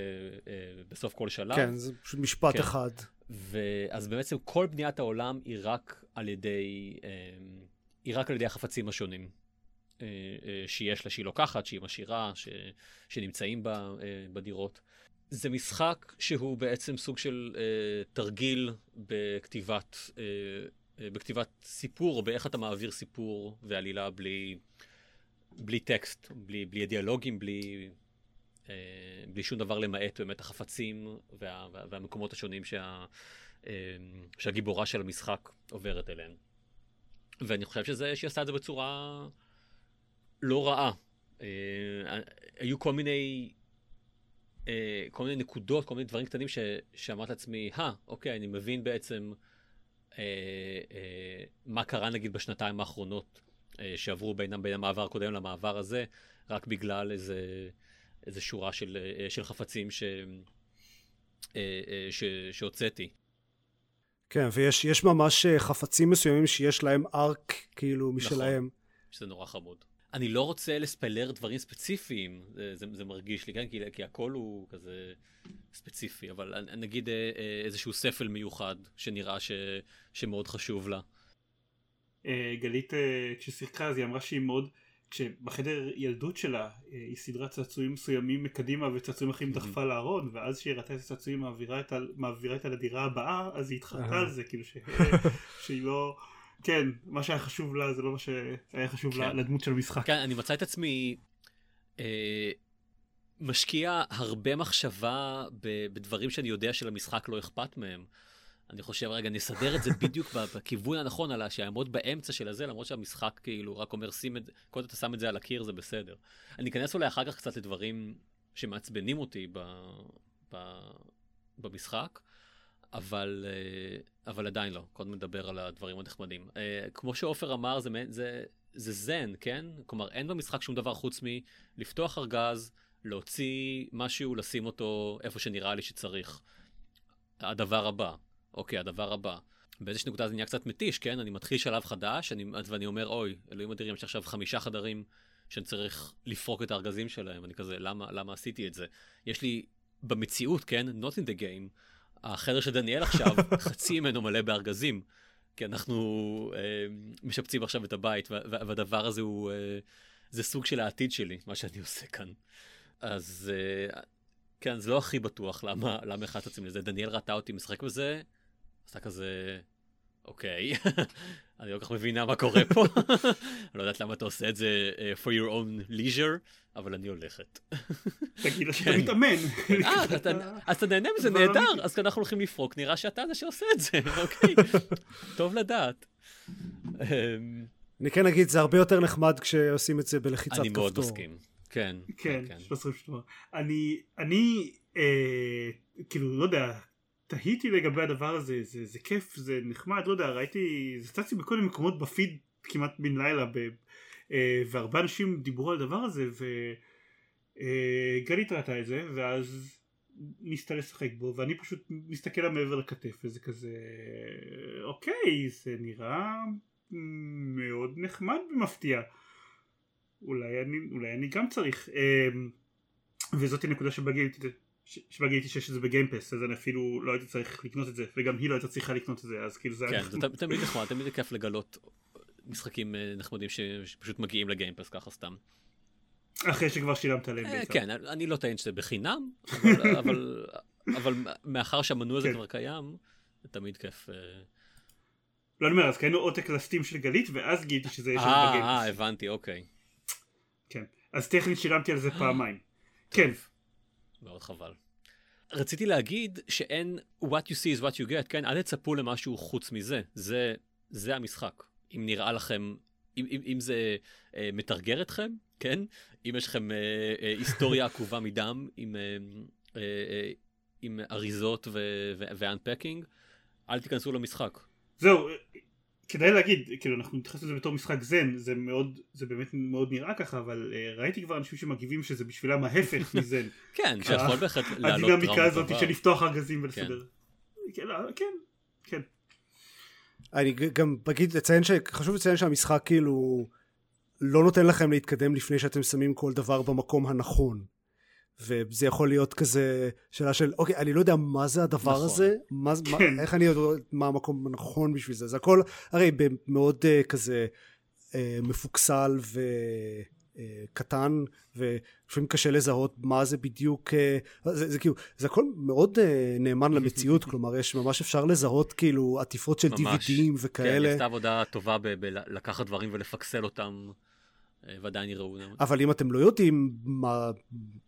בסוף כל שלב. כן, זה פשוט משפט כן. אחד. ואז בעצם כל בניית העולם היא רק על ידי, היא רק על ידי החפצים השונים. אה, אה, שיש לה, שהיא לוקחת, שהיא משאירה, ש, שנמצאים בה אה, בדירות. זה משחק שהוא בעצם סוג של תרגיל בכתיבת, בכתיבת סיפור, או באיך אתה מעביר סיפור ועלילה בלי, בלי טקסט, בלי, בלי דיאלוגים, בלי, בלי שום דבר למעט באמת החפצים וה, וה, והמקומות השונים שה, שהגיבורה של המשחק עוברת אליהם. ואני חושב שזה, שהיא עשתה את זה בצורה לא רעה. אה, היו כל מיני, אה, כל מיני נקודות, כל מיני דברים קטנים ש, שאמרתי לעצמי, אה, אוקיי, אני מבין בעצם אה, אה, מה קרה נגיד בשנתיים האחרונות אה, שעברו בין, בין המעבר הקודם למעבר הזה, רק בגלל איזה, איזה שורה של, אה, של חפצים ש, אה, אה, ש, שהוצאתי. כן, ויש ממש חפצים מסוימים שיש להם ארק כאילו משלהם. נכון, שזה נורא חמוד. אני לא רוצה לספיילר דברים ספציפיים, זה, זה, זה מרגיש לי, כן? כי, כי הכל הוא כזה ספציפי, אבל נגיד איזשהו ספל מיוחד שנראה ש, שמאוד חשוב לה. גלית כששיחקה אז היא אמרה שהיא מאוד כשבחדר ילדות שלה אה, היא סידרה צעצועים מסוימים מקדימה וצעצועים אחרים דחפה לארון ואז שהיא ראתה את הצעצועים מעבירה את, ה- מעבירה את לדירה הבאה אז היא התחרטה אהה. על זה כאילו ש... שהיא לא כן מה שהיה חשוב לה זה לא מה שהיה חשוב לה כן. לדמות של המשחק כן, אני מצא את עצמי אה, משקיע הרבה מחשבה ב- בדברים שאני יודע שלמשחק לא אכפת מהם. אני חושב, רגע, נסדר את זה בדיוק בכיוון הנכון, על ה- שיעמוד באמצע של הזה, למרות שהמשחק כאילו רק אומר, שים את זה, קודם אתה שם את זה על הקיר, זה בסדר. אני אכנס אולי אחר כך קצת לדברים שמעצבנים אותי ב, ב, במשחק, אבל, אה, אבל עדיין לא, קודם נדבר על הדברים הנחמדים. אה, כמו שעופר אמר, זה, זה, זה זן, כן? כלומר, אין במשחק שום דבר חוץ מלפתוח ארגז, להוציא משהו, לשים אותו איפה שנראה לי שצריך. הדבר הבא, אוקיי, הדבר הבא. באיזושהי נקודה זה נהיה קצת מתיש, כן? אני מתחיל שלב חדש, אני, ואני אומר, אוי, אלוהים אדירים, יש עכשיו חמישה חדרים שאני צריך לפרוק את הארגזים שלהם. אני כזה, למה, למה עשיתי את זה? יש לי במציאות, כן? Not in the game. החדר של דניאל עכשיו, חצי ממנו מלא בארגזים. כי אנחנו אה, משפצים עכשיו את הבית, וה- וה- והדבר הזה הוא, אה, זה סוג של העתיד שלי, מה שאני עושה כאן. אז אה, כן, זה לא הכי בטוח למה, למה החלטת עצמי לזה. דניאל ראתה אותי משחק בזה, עשתה כזה, אוקיי, אני לא כל כך מבינה מה קורה פה. אני לא יודעת למה אתה עושה את זה אה, for your own leisure, אבל אני הולכת. תגיד לה שאתה כן. מתאמן אה, אז אתה- אז אתה נהנה מזה, דבר נהדר. אז אנחנו הולכים לפרוק, נראה שאתה זה שעושה את זה, אוקיי. טוב לדעת. אמ, אני כן אגיד, זה הרבה יותר נחמד כשעושים את זה בלחיצת כפתור. אני מאוד מסכים. כן, כן, כן. 13 שנות. אני, אני, אה, כאילו, לא יודע, תהיתי לגבי הדבר הזה, זה, זה כיף, זה נחמד, לא יודע, ראיתי, זה צצתי בכל מיני מקומות בפיד כמעט בן לילה, ב, אה, והרבה אנשים דיברו על הדבר הזה, וגלית ראתה את זה, ואז ניסתה לשחק בו, ואני פשוט מסתכל לה מעבר לכתף, וזה כזה, אוקיי, זה נראה מאוד נחמד ומפתיע. אולי אני, אולי אני גם צריך אמ, וזאת הנקודה שבה גיליתי ש- שבה גיליתי שיש את זה בגיימפס אז אני אפילו לא הייתי צריך לקנות את זה וגם היא לא הייתה צריכה לקנות את זה אז כאילו זה היה כן, זה ת- תמיד נחמד, תמיד כיף לגלות משחקים אה, נחמדים שפשוט מגיעים לגיימפס ככה סתם. אחרי שכבר שילמת עליהם אה, בעצם. כן, אני לא טוען שזה בחינם, אבל- מאחר שהמנוי הזה כן. כבר קיים, זה תמיד כיף. אה, לא אני אומר אז קראנו עותק לסטים של גלית ואז גיליתי שזה יש זה אה, בגיימפס. הבנתי, אוקיי. כן. אז טכנית שילמתי על זה פעמיים. כן. מאוד חבל. רציתי להגיד שאין what you see is what you get, כן? אל תצפו למשהו חוץ מזה. זה, זה המשחק. אם נראה לכם, אם, אם, אם זה אה, מתרגר אתכם, כן? אם יש לכם אה, אה, היסטוריה עקובה מדם עם, אה, אה, אה, עם אריזות ואנפקינג, אל תיכנסו למשחק. זהו כדאי להגיד כאילו אנחנו נתייחס לזה בתור משחק זן זה מאוד זה באמת מאוד נראה ככה אבל אה, ראיתי כבר אנשים שמגיבים שזה בשבילם ההפך מזן. כן, שיכול בהחלט לעלות הדינמיקה טראומה הזאת טובה. של לפתוח ארגזים ולסדר. כן, לא, כן, כן. אני גם אגיד, לציין שחשוב לציין שהמשחק כאילו לא נותן לכם להתקדם לפני שאתם שמים כל דבר במקום הנכון. וזה יכול להיות כזה שאלה של אוקיי אני לא יודע מה זה הדבר נכון. הזה מה, זה- כן. מה, איך אני יודע מה המקום הנכון בשביל זה זה הכל הרי מאוד uh, כזה uh, מפוקסל וקטן ולפעמים קשה לזהות מה זה בדיוק uh, זה, זה כאילו זה הכל מאוד uh, נאמן למציאות כלומר יש ממש אפשר לזהות כאילו עטיפות של ממש. DVDים כן, וכאלה עשתה עבודה טובה בלקחת דברים ולפקסל אותם, אה, ועדיין יראו. אבל אם אתם לא יודעים מה,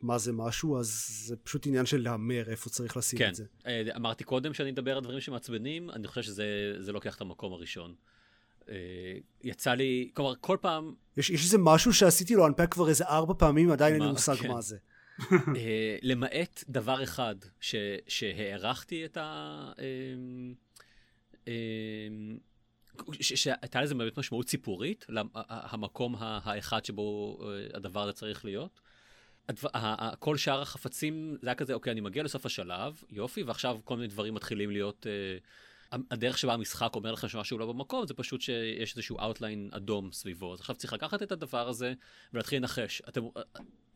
מה זה משהו, אז זה פשוט עניין של להמר איפה צריך לשים כן, את זה. אה, אמרתי קודם שאני אדבר על דברים שמעצבנים, אני חושב שזה זה לוקח את המקום הראשון. אה, יצא לי, כלומר, כל פעם, יש, יש איזה משהו שעשיתי לו אנפק כבר איזה ארבע פעמים, עדיין אין לי? מושג כן. מה זה. אה, למעט דבר אחד, ש, שהערכתי את ה... אה, אה, שהייתה לזה באמת משמעות סיפורית, המקום האחד שבו אה, הדבר הזה צריך להיות. כל שאר החפצים, זה היה כזה, אוקיי, אני מגיע לסוף השלב, יופי, ועכשיו כל מיני דברים מתחילים להיות... אה, הדרך שבה המשחק אומר לכם שמשהו לא במקום, זה פשוט שיש איזשהו outline אדום סביבו. אז עכשיו צריך לקחת את הדבר הזה ולהתחיל לנחש. אתם,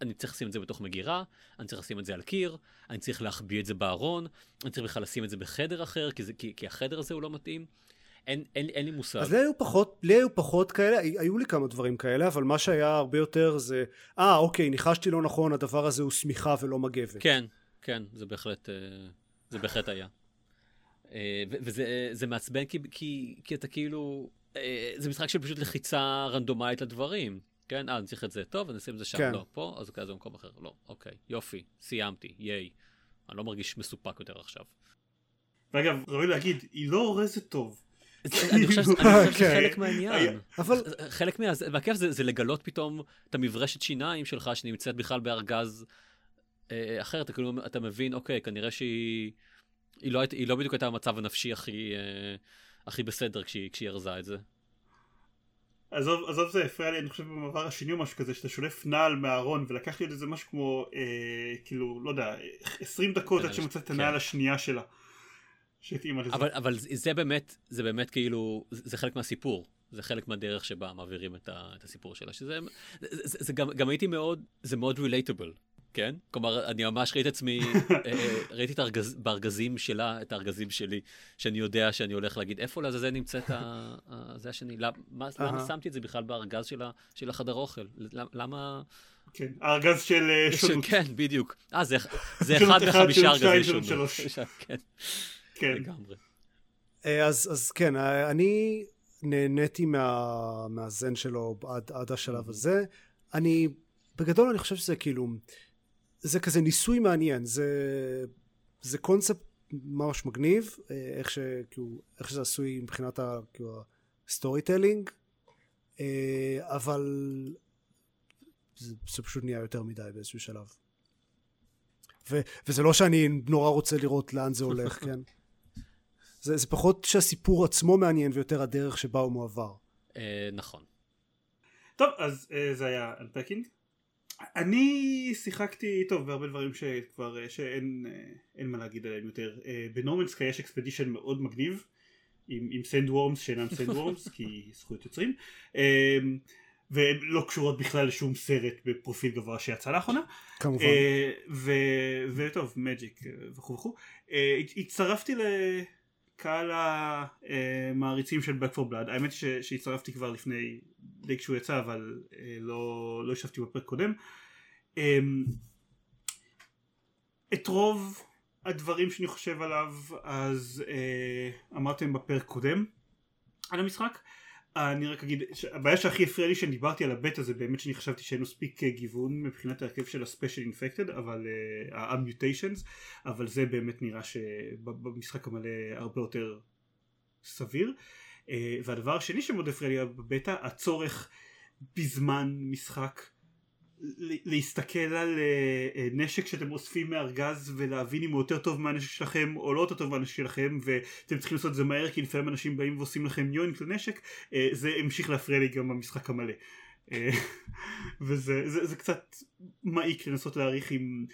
אני צריך לשים את זה בתוך מגירה, אני צריך לשים את זה על קיר, אני צריך להחביא את זה בארון, אני צריך בכלל לשים את זה בחדר אחר, כי, זה, כי, כי החדר הזה הוא לא מתאים. אין, אין, אין לי מושג. אז לי היו פחות, לי היו פחות כאלה, היו לי כמה דברים כאלה, אבל מה שהיה הרבה יותר זה, אה אוקיי, ניחשתי לא נכון, הדבר הזה הוא שמיכה ולא מגבת. כן, כן, זה בהחלט, אה, זה בהחלט היה. אה, וזה מעצבן כי, כי, כי אתה כאילו, אה, זה משחק של פשוט לחיצה רנדומלית לדברים. כן, אה, אני צריך את זה, טוב, אני אשים את זה שם, כן. לא, פה, אז אוקיי, זה במקום אחר, לא, אוקיי, יופי, סיימתי, ייי. אני לא מרגיש מסופק יותר עכשיו. ואגב, ראוי להגיד, היא לא אורזת טוב. אני חושב שזה כן. חלק מהעניין. אבל חלק מה... והכיף זה לגלות פתאום את המברשת שיניים שלך שנמצאת בכלל בארגז אה, אחר, אתה כאילו, אתה מבין, אוקיי, כנראה שהיא... היא לא, היא לא בדיוק הייתה במצב הנפשי הכי, אה, הכי בסדר כשהיא, כשהיא ארזה את זה. עזוב, עזוב זה הפריע לי, אני חושב במעבר השני או משהו כזה, שאתה שולף נעל מהארון, ולקח לי את זה משהו כמו, אה, כאילו, לא יודע, 20 דקות עד שמצאת את הנעל כן. השנייה שלה. שהתאימה לזה. אבל, אבל זה באמת, זה באמת כאילו, זה חלק מהסיפור. זה חלק מהדרך שבה מעבירים את, ה, את הסיפור שלה, שזה, זה, זה, זה גם, גם הייתי מאוד, זה מאוד רילייטבל, כן? כלומר, אני ממש ראיתי את עצמי, אה, ראיתי את הארגז, בארגזים שלה, את הארגזים שלי, שאני יודע שאני הולך להגיד, איפה לעזאזל נמצאת זה השני? למה, למה שמתי את זה בכלל בארגז של, של החדר אוכל? למה... כן, הארגז של אה, שונות. כן, בדיוק. אה, זה, זה אחד מחמישה ארגזי שונות. כן. כן. לגמרי. אה, אז, אז כן, אני נהניתי מה, מהזן שלו עד, עד השלב הזה. אני, בגדול אני חושב שזה כאילו, זה כזה ניסוי מעניין, זה, זה קונספט ממש מגניב, אה, איך, ש, כאילו, איך שזה עשוי מבחינת ה, כאילו, ה storytelling, אה, אבל זה, זה פשוט נהיה יותר מדי באיזשהו שלב. ו, וזה לא שאני נורא רוצה לראות לאן זה הולך, כן? זה, זה פחות שהסיפור עצמו מעניין ויותר הדרך שבה הוא מועבר. אה, נכון. טוב, אז אה, זה היה Unpacking. אני שיחקתי, טוב, בהרבה דברים שכבר, אה, שאין אה, מה להגיד עליהם יותר. אה, ב No Man's Sky יש expedition מאוד מגניב, עם, עם sand worms שאינם sand worms, כי זכויות יוצרים. אה, והן לא קשורות בכלל לשום סרט בפרופיל גבוה שיצא לאחרונה. כמובן. וטוב, מג'יק וכו' וכו'. הצטרפתי קהל המעריצים של Back for Blood, האמת היא שהצטרפתי כבר לפני די כשהוא יצא אבל אה, לא, לא ישבתי בפרק קודם. אמ, את רוב הדברים שאני חושב עליו אז אה, אמרתם בפרק קודם על המשחק. אני רק אגיד, הבעיה שהכי הפריעה לי שאני דיברתי על הבטא זה באמת שאני חשבתי שאין מספיק אה, גיוון מבחינת ההרכב של הספיישל אינפקטד אבל ה-mutations אבל זה באמת נראה שבמשחק המלא הרבה יותר סביר. והדבר השני שמאוד הפריע לי בבטא הצורך בזמן משחק להסתכל על אה, אה, נשק שאתם אוספים מארגז ולהבין אם הוא יותר טוב מהנשק שלכם או לא יותר טוב מהנשק שלכם ואתם צריכים לעשות את זה מהר כי לפעמים אנשים באים ועושים לכם יוינק לנשק אה, זה המשיך להפריע לי גם במשחק המלא. וזה זה, זה קצת מעיק לנסות להעריך אם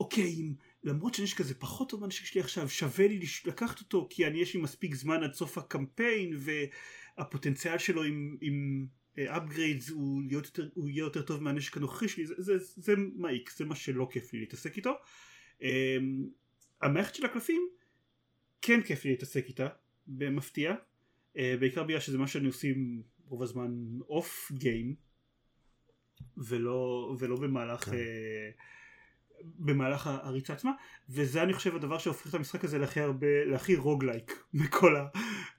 אוקיי אם למרות שנשק כזה פחות טוב מהנשק שלי עכשיו שווה לי לקחת אותו כי אני יש לי מספיק זמן עד סוף הקמפיין והפוטנציאל שלו עם, עם upgrades הוא, יותר, הוא יהיה יותר טוב מהנשק הנוכחי שלי זה, זה, זה מעיק זה מה שלא כיף לי להתעסק איתו um, המערכת של הקלפים כן כיף לי להתעסק איתה במפתיע אה, בעיקר בגלל שזה מה שאני עושים רוב הזמן off game ולא, ולא במהלך כן. אה, במהלך הריצה עצמה וזה אני חושב הדבר שהופך את המשחק הזה להכי הרבה להכי roguelike מכל, ה,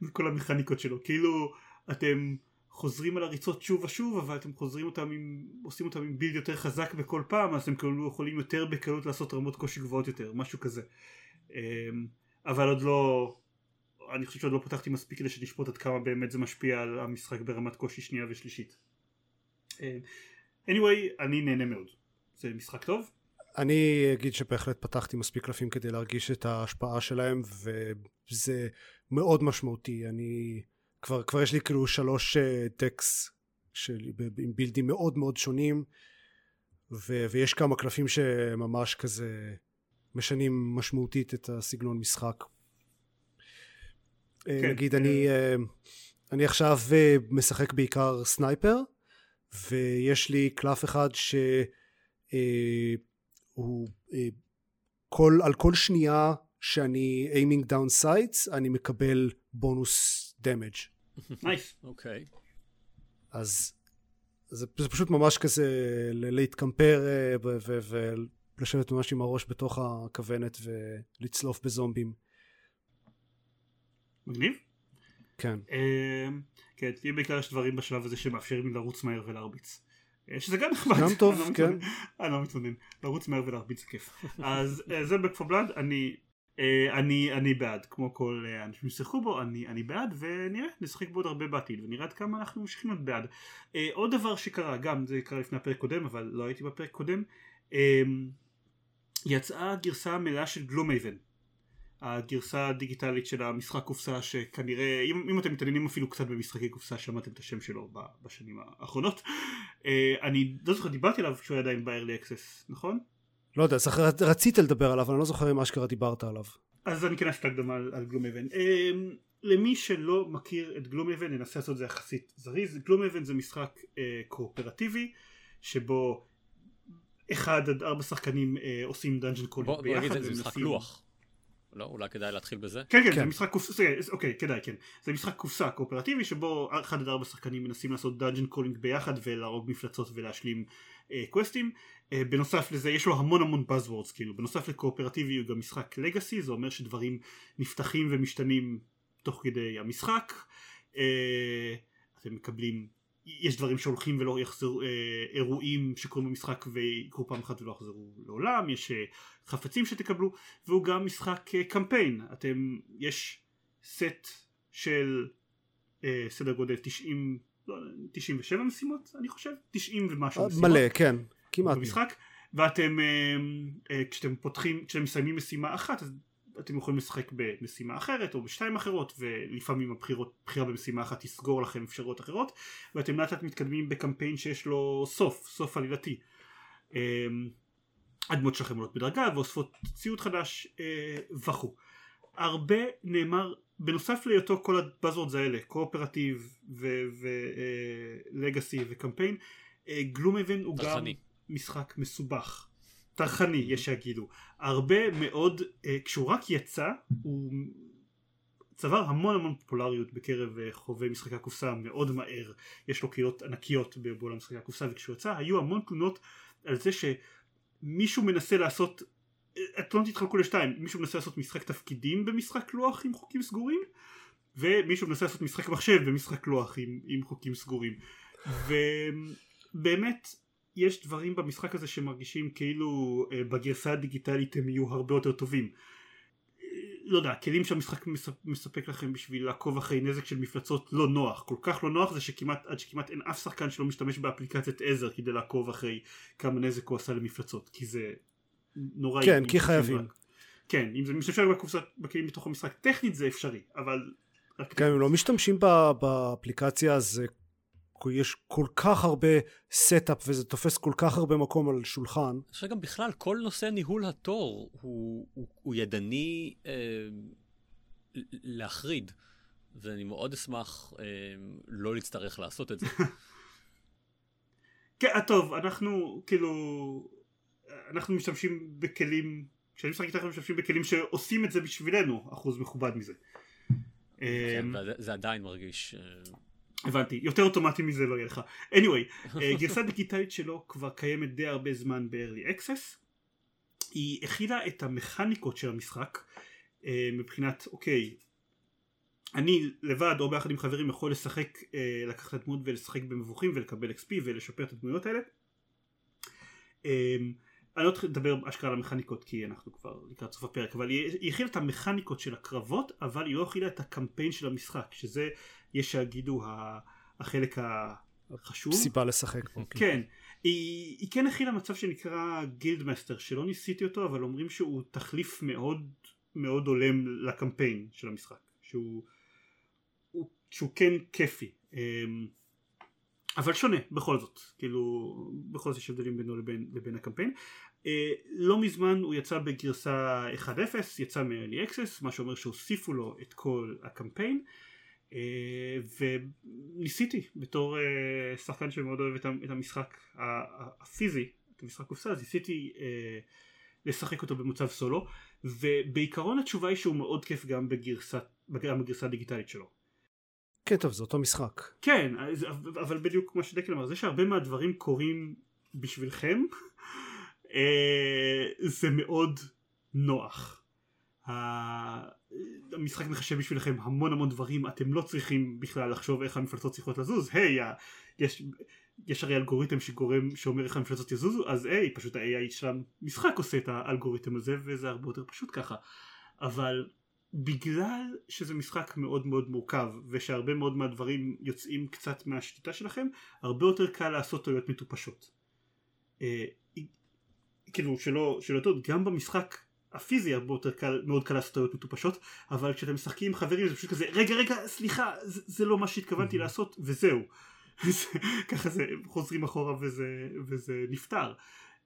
מכל המכניקות שלו כאילו אתם חוזרים על הריצות שוב ושוב אבל אתם חוזרים אותם עם עושים אותם עם build יותר חזק בכל פעם אז אתם כאילו יכולים יותר בקלות לעשות רמות קושי גבוהות יותר משהו כזה. אמ, אבל עוד לא אני חושב שעוד לא פתחתי מספיק כדי שנשפוט עד כמה באמת זה משפיע על המשחק ברמת קושי שנייה ושלישית. אמ, anyway אני נהנה מאוד. זה משחק טוב. אני אגיד שבהחלט פתחתי מספיק קלפים כדי להרגיש את ההשפעה שלהם וזה מאוד משמעותי. אני כבר, כבר יש לי כאילו שלוש טקס של, עם בילדים מאוד מאוד שונים ו, ויש כמה קלפים שממש כזה משנים משמעותית את הסגנון משחק. אה, כן. נגיד אני, אה, אני עכשיו אה, משחק בעיקר sniper ויש לי קלף אחד שהוא כל, על כל שנייה שאני aiming down sights אני מקבל בונוס damage. nice. אוקיי. אז זה, זה פשוט ממש כזה להתקמפר אה, ולשבת ממש עם הראש בתוך הכוונת ולצלוף בזומבים. מגניב. כן. אמ, כן, לי בעיקר יש דברים בשלב הזה שמאפשרים לי לרוץ מהר ולהרביץ. אה, שזה גם נחמד. גם טוב, אני לא כן. אני לא מתלונן. לרוץ מהר ולהרביץ זה כיף. אז זה Back 4 Blood, אני... אה, אני, אני בעד, כמו כל אה, האנשים ששיחקו בו, אני, אני בעד, ונראה, נשחק בו עוד הרבה בעתיד, ונראה עד כמה אנחנו ממשיכים להיות בעד. אה, עוד דבר שקרה, גם זה קרה לפני הפרק קודם, אבל לא הייתי בפרק קודם, אה, יצאה הגרסה המלאה של גלומייבן. הגרסה הדיגיטלית של המשחק קופסה שכנראה אם, אם אתם מתעניינים אפילו קצת במשחקי קופסה שמעתם את השם שלו בשנים האחרונות אה, אני לא זוכר דיברתי עליו כשהוא היה עדיין ב-early access נכון? לא יודע, זכר, רצית לדבר עליו, אבל אני לא זוכר אם אשכרה דיברת עליו. אז אני כן אעשה את ההקדמה על, על גלומאבן. אה, למי שלא מכיר את Gloomhaven ננסה לעשות את זה יחסית זריז. Gloomhaven זה משחק אה, קואופרטיבי שבו אחד עד ארבע שחקנים אה, עושים dungeon crawling בוא בוא ביחד. נגיד זה משחק לוח. לא, אולי כדאי להתחיל בזה? כן כן, כן. זה משחק קופסה, אוקיי כדאי כן, זה משחק קופסה קואופרטיבי שבו אחד עד ארבע שחקנים מנסים לעשות dungeon crawling ביחד ולהרוג מפלצות ולהשלים אה, קווסטים, אה, בנוסף לזה יש לו המון המון buzzwords כאילו, בנוסף לקואופרטיבי הוא גם משחק legacy, זה אומר שדברים נפתחים ומשתנים תוך כדי המשחק, אה, אתם מקבלים, יש דברים שהולכים ולא יחזרו, אה, אירועים שקורים במשחק ויקרו פעם אחת ולא יחזרו לעולם, יש אה, חפצים שתקבלו והוא גם משחק אה, קמפיין אתם יש סט של אה, סדר גודל 90 לא, 97 משימות אני חושב 90 ומשהו משימות מלא, כן, כמעט. במשחק ואתם אה, אה, כשאתם פותחים כשאתם מסיימים משימה אחת אז אתם יכולים לשחק במשימה אחרת או בשתיים אחרות ולפעמים הבחירות, בחירה במשימה אחת תסגור לכם אפשרויות אחרות ואתם לאט לאט מתקדמים בקמפיין שיש לו סוף, סוף עלילתי. אה, הדמות שלכם עולות בדרגה ואוספות ציוד חדש אה, וכו'. הרבה נאמר בנוסף להיותו כל הבאזוורדס האלה קואופרטיב ולגאסי וקמפיין אה, גלומבן הוא גם. משחק מסובך. טרחני יש שיגידו. הרבה מאוד אה, כשהוא רק יצא הוא צבר המון המון פופולריות בקרב אה, חובבי משחקי הקופסה מאוד מהר. יש לו קהילות ענקיות בעולם משחקי הקופסה וכשהוא יצא היו המון תלונות על זה שמישהו מנסה לעשות התלונות התחלקו לשתיים. מישהו מנסה לעשות משחק תפקידים במשחק לוח עם חוקים סגורים ומישהו מנסה לעשות משחק מחשב במשחק לוח עם, עם חוקים סגורים. ובאמת יש דברים במשחק הזה שמרגישים כאילו אה, בגרסה הדיגיטלית הם יהיו הרבה יותר טובים. לא יודע, הכלים שהמשחק מספ- מספק לכם בשביל לעקוב אחרי נזק של מפלצות לא נוח, כל כך לא נוח זה שכמעט, עד שכמעט אין אף שחקן שלא משתמש באפליקציית עזר כדי לעקוב אחרי כמה נזק הוא עשה למפלצות, כי זה נוראי. כן, כי חייבים. כן, אם זה משתמש רק בקופסת, בכלים בתוך המשחק, טכנית זה אפשרי, אבל... גם אם לא משתמשים ב- באפליקציה אז יש כל כך הרבה setup וזה תופס כל כך הרבה מקום על שולחן. אני חושב גם בכלל, כל נושא ניהול התור הוא, הוא, הוא ידני אה, להחריד, ואני מאוד אשמח אה, לא להצטרך לעשות את זה. כן, אה, טוב, אנחנו כאילו, אנחנו משתמשים בכלים, כשאני משחק איתך אנחנו משתמשים בכלים שעושים את זה בשבילנו, אחוז מכובד מזה. כן, אמ, זה עדיין מרגיש... אה, הבנתי, יותר אוטומטי מזה לא יהיה לך. anyway, אה, גרסה דיגיטלית שלו כבר קיימת די הרבה זמן ב-early access. היא הכילה את המכניקות של המשחק אה, מבחינת, אוקיי, אני לבד או ביחד עם חברים יכול לשחק, לקחת את הדמות ולשחק במבוכים ולקבל XP ולשפר את הדמויות האלה. אני לא צריך לדבר אשכרה על המכניקות כי אנחנו כבר לקראת סוף הפרק אבל היא הכילה את המכניקות של הקרבות אבל היא לא הכילה את הקמפיין של המשחק שזה יש שיגידו החלק החשוב. סיבה לשחק פה. כן. היא, היא כן הכילה מצב שנקרא Guildmaster שלא ניסיתי אותו אבל אומרים שהוא תחליף מאוד מאוד הולם לקמפיין של המשחק שהוא הוא, שהוא כן כיפי. אמ, אבל שונה בכל זאת. כאילו בכל זאת יש הבדלים בינו לבין, לבין הקמפיין לא מזמן הוא יצא בגרסה 1.0 יצא מ-early access מה שאומר שהוסיפו לו את כל הקמפיין אה, וניסיתי בתור אה, שחקן שמאוד אוהב את את המשחק הפיזי את המשחק קופסה אז ניסיתי אה, לשחק אותו במצב סולו ובעיקרון התשובה היא שהוא מאוד כיף גם בגרסה, גם בגרסה הדיגיטלית שלו. כן טוב זה אותו משחק. כן אבל בדיוק כמו שדקל אמר זה שהרבה מהדברים קורים בשבילכם זה מאוד נוח. המשחק מחשב בשבילכם המון המון דברים אתם לא צריכים בכלל לחשוב איך המפלצות צריכות לזוז. היי hey, יש, יש הרי אלגוריתם שגורם שאומר איך המפלצות יזוזו אז היי פשוט ה-AI של המשחק עושה את האלגוריתם הזה וזה הרבה יותר פשוט ככה. אבל בגלל שזה משחק מאוד מאוד מורכב ושהרבה מאוד מהדברים יוצאים קצת מהשליטה שלכם הרבה יותר קל לעשות טעויות מטופשות. אה, כאילו שלא שלא טעות גם במשחק הפיזי הרבה יותר קל מאוד קל לעשות טעויות מטופשות אבל כשאתם משחקים עם חברים זה פשוט כזה רגע רגע סליחה זה, זה לא מה שהתכוונתי. לעשות וזהו. ככה זה חוזרים אחורה וזה, וזה נפתר.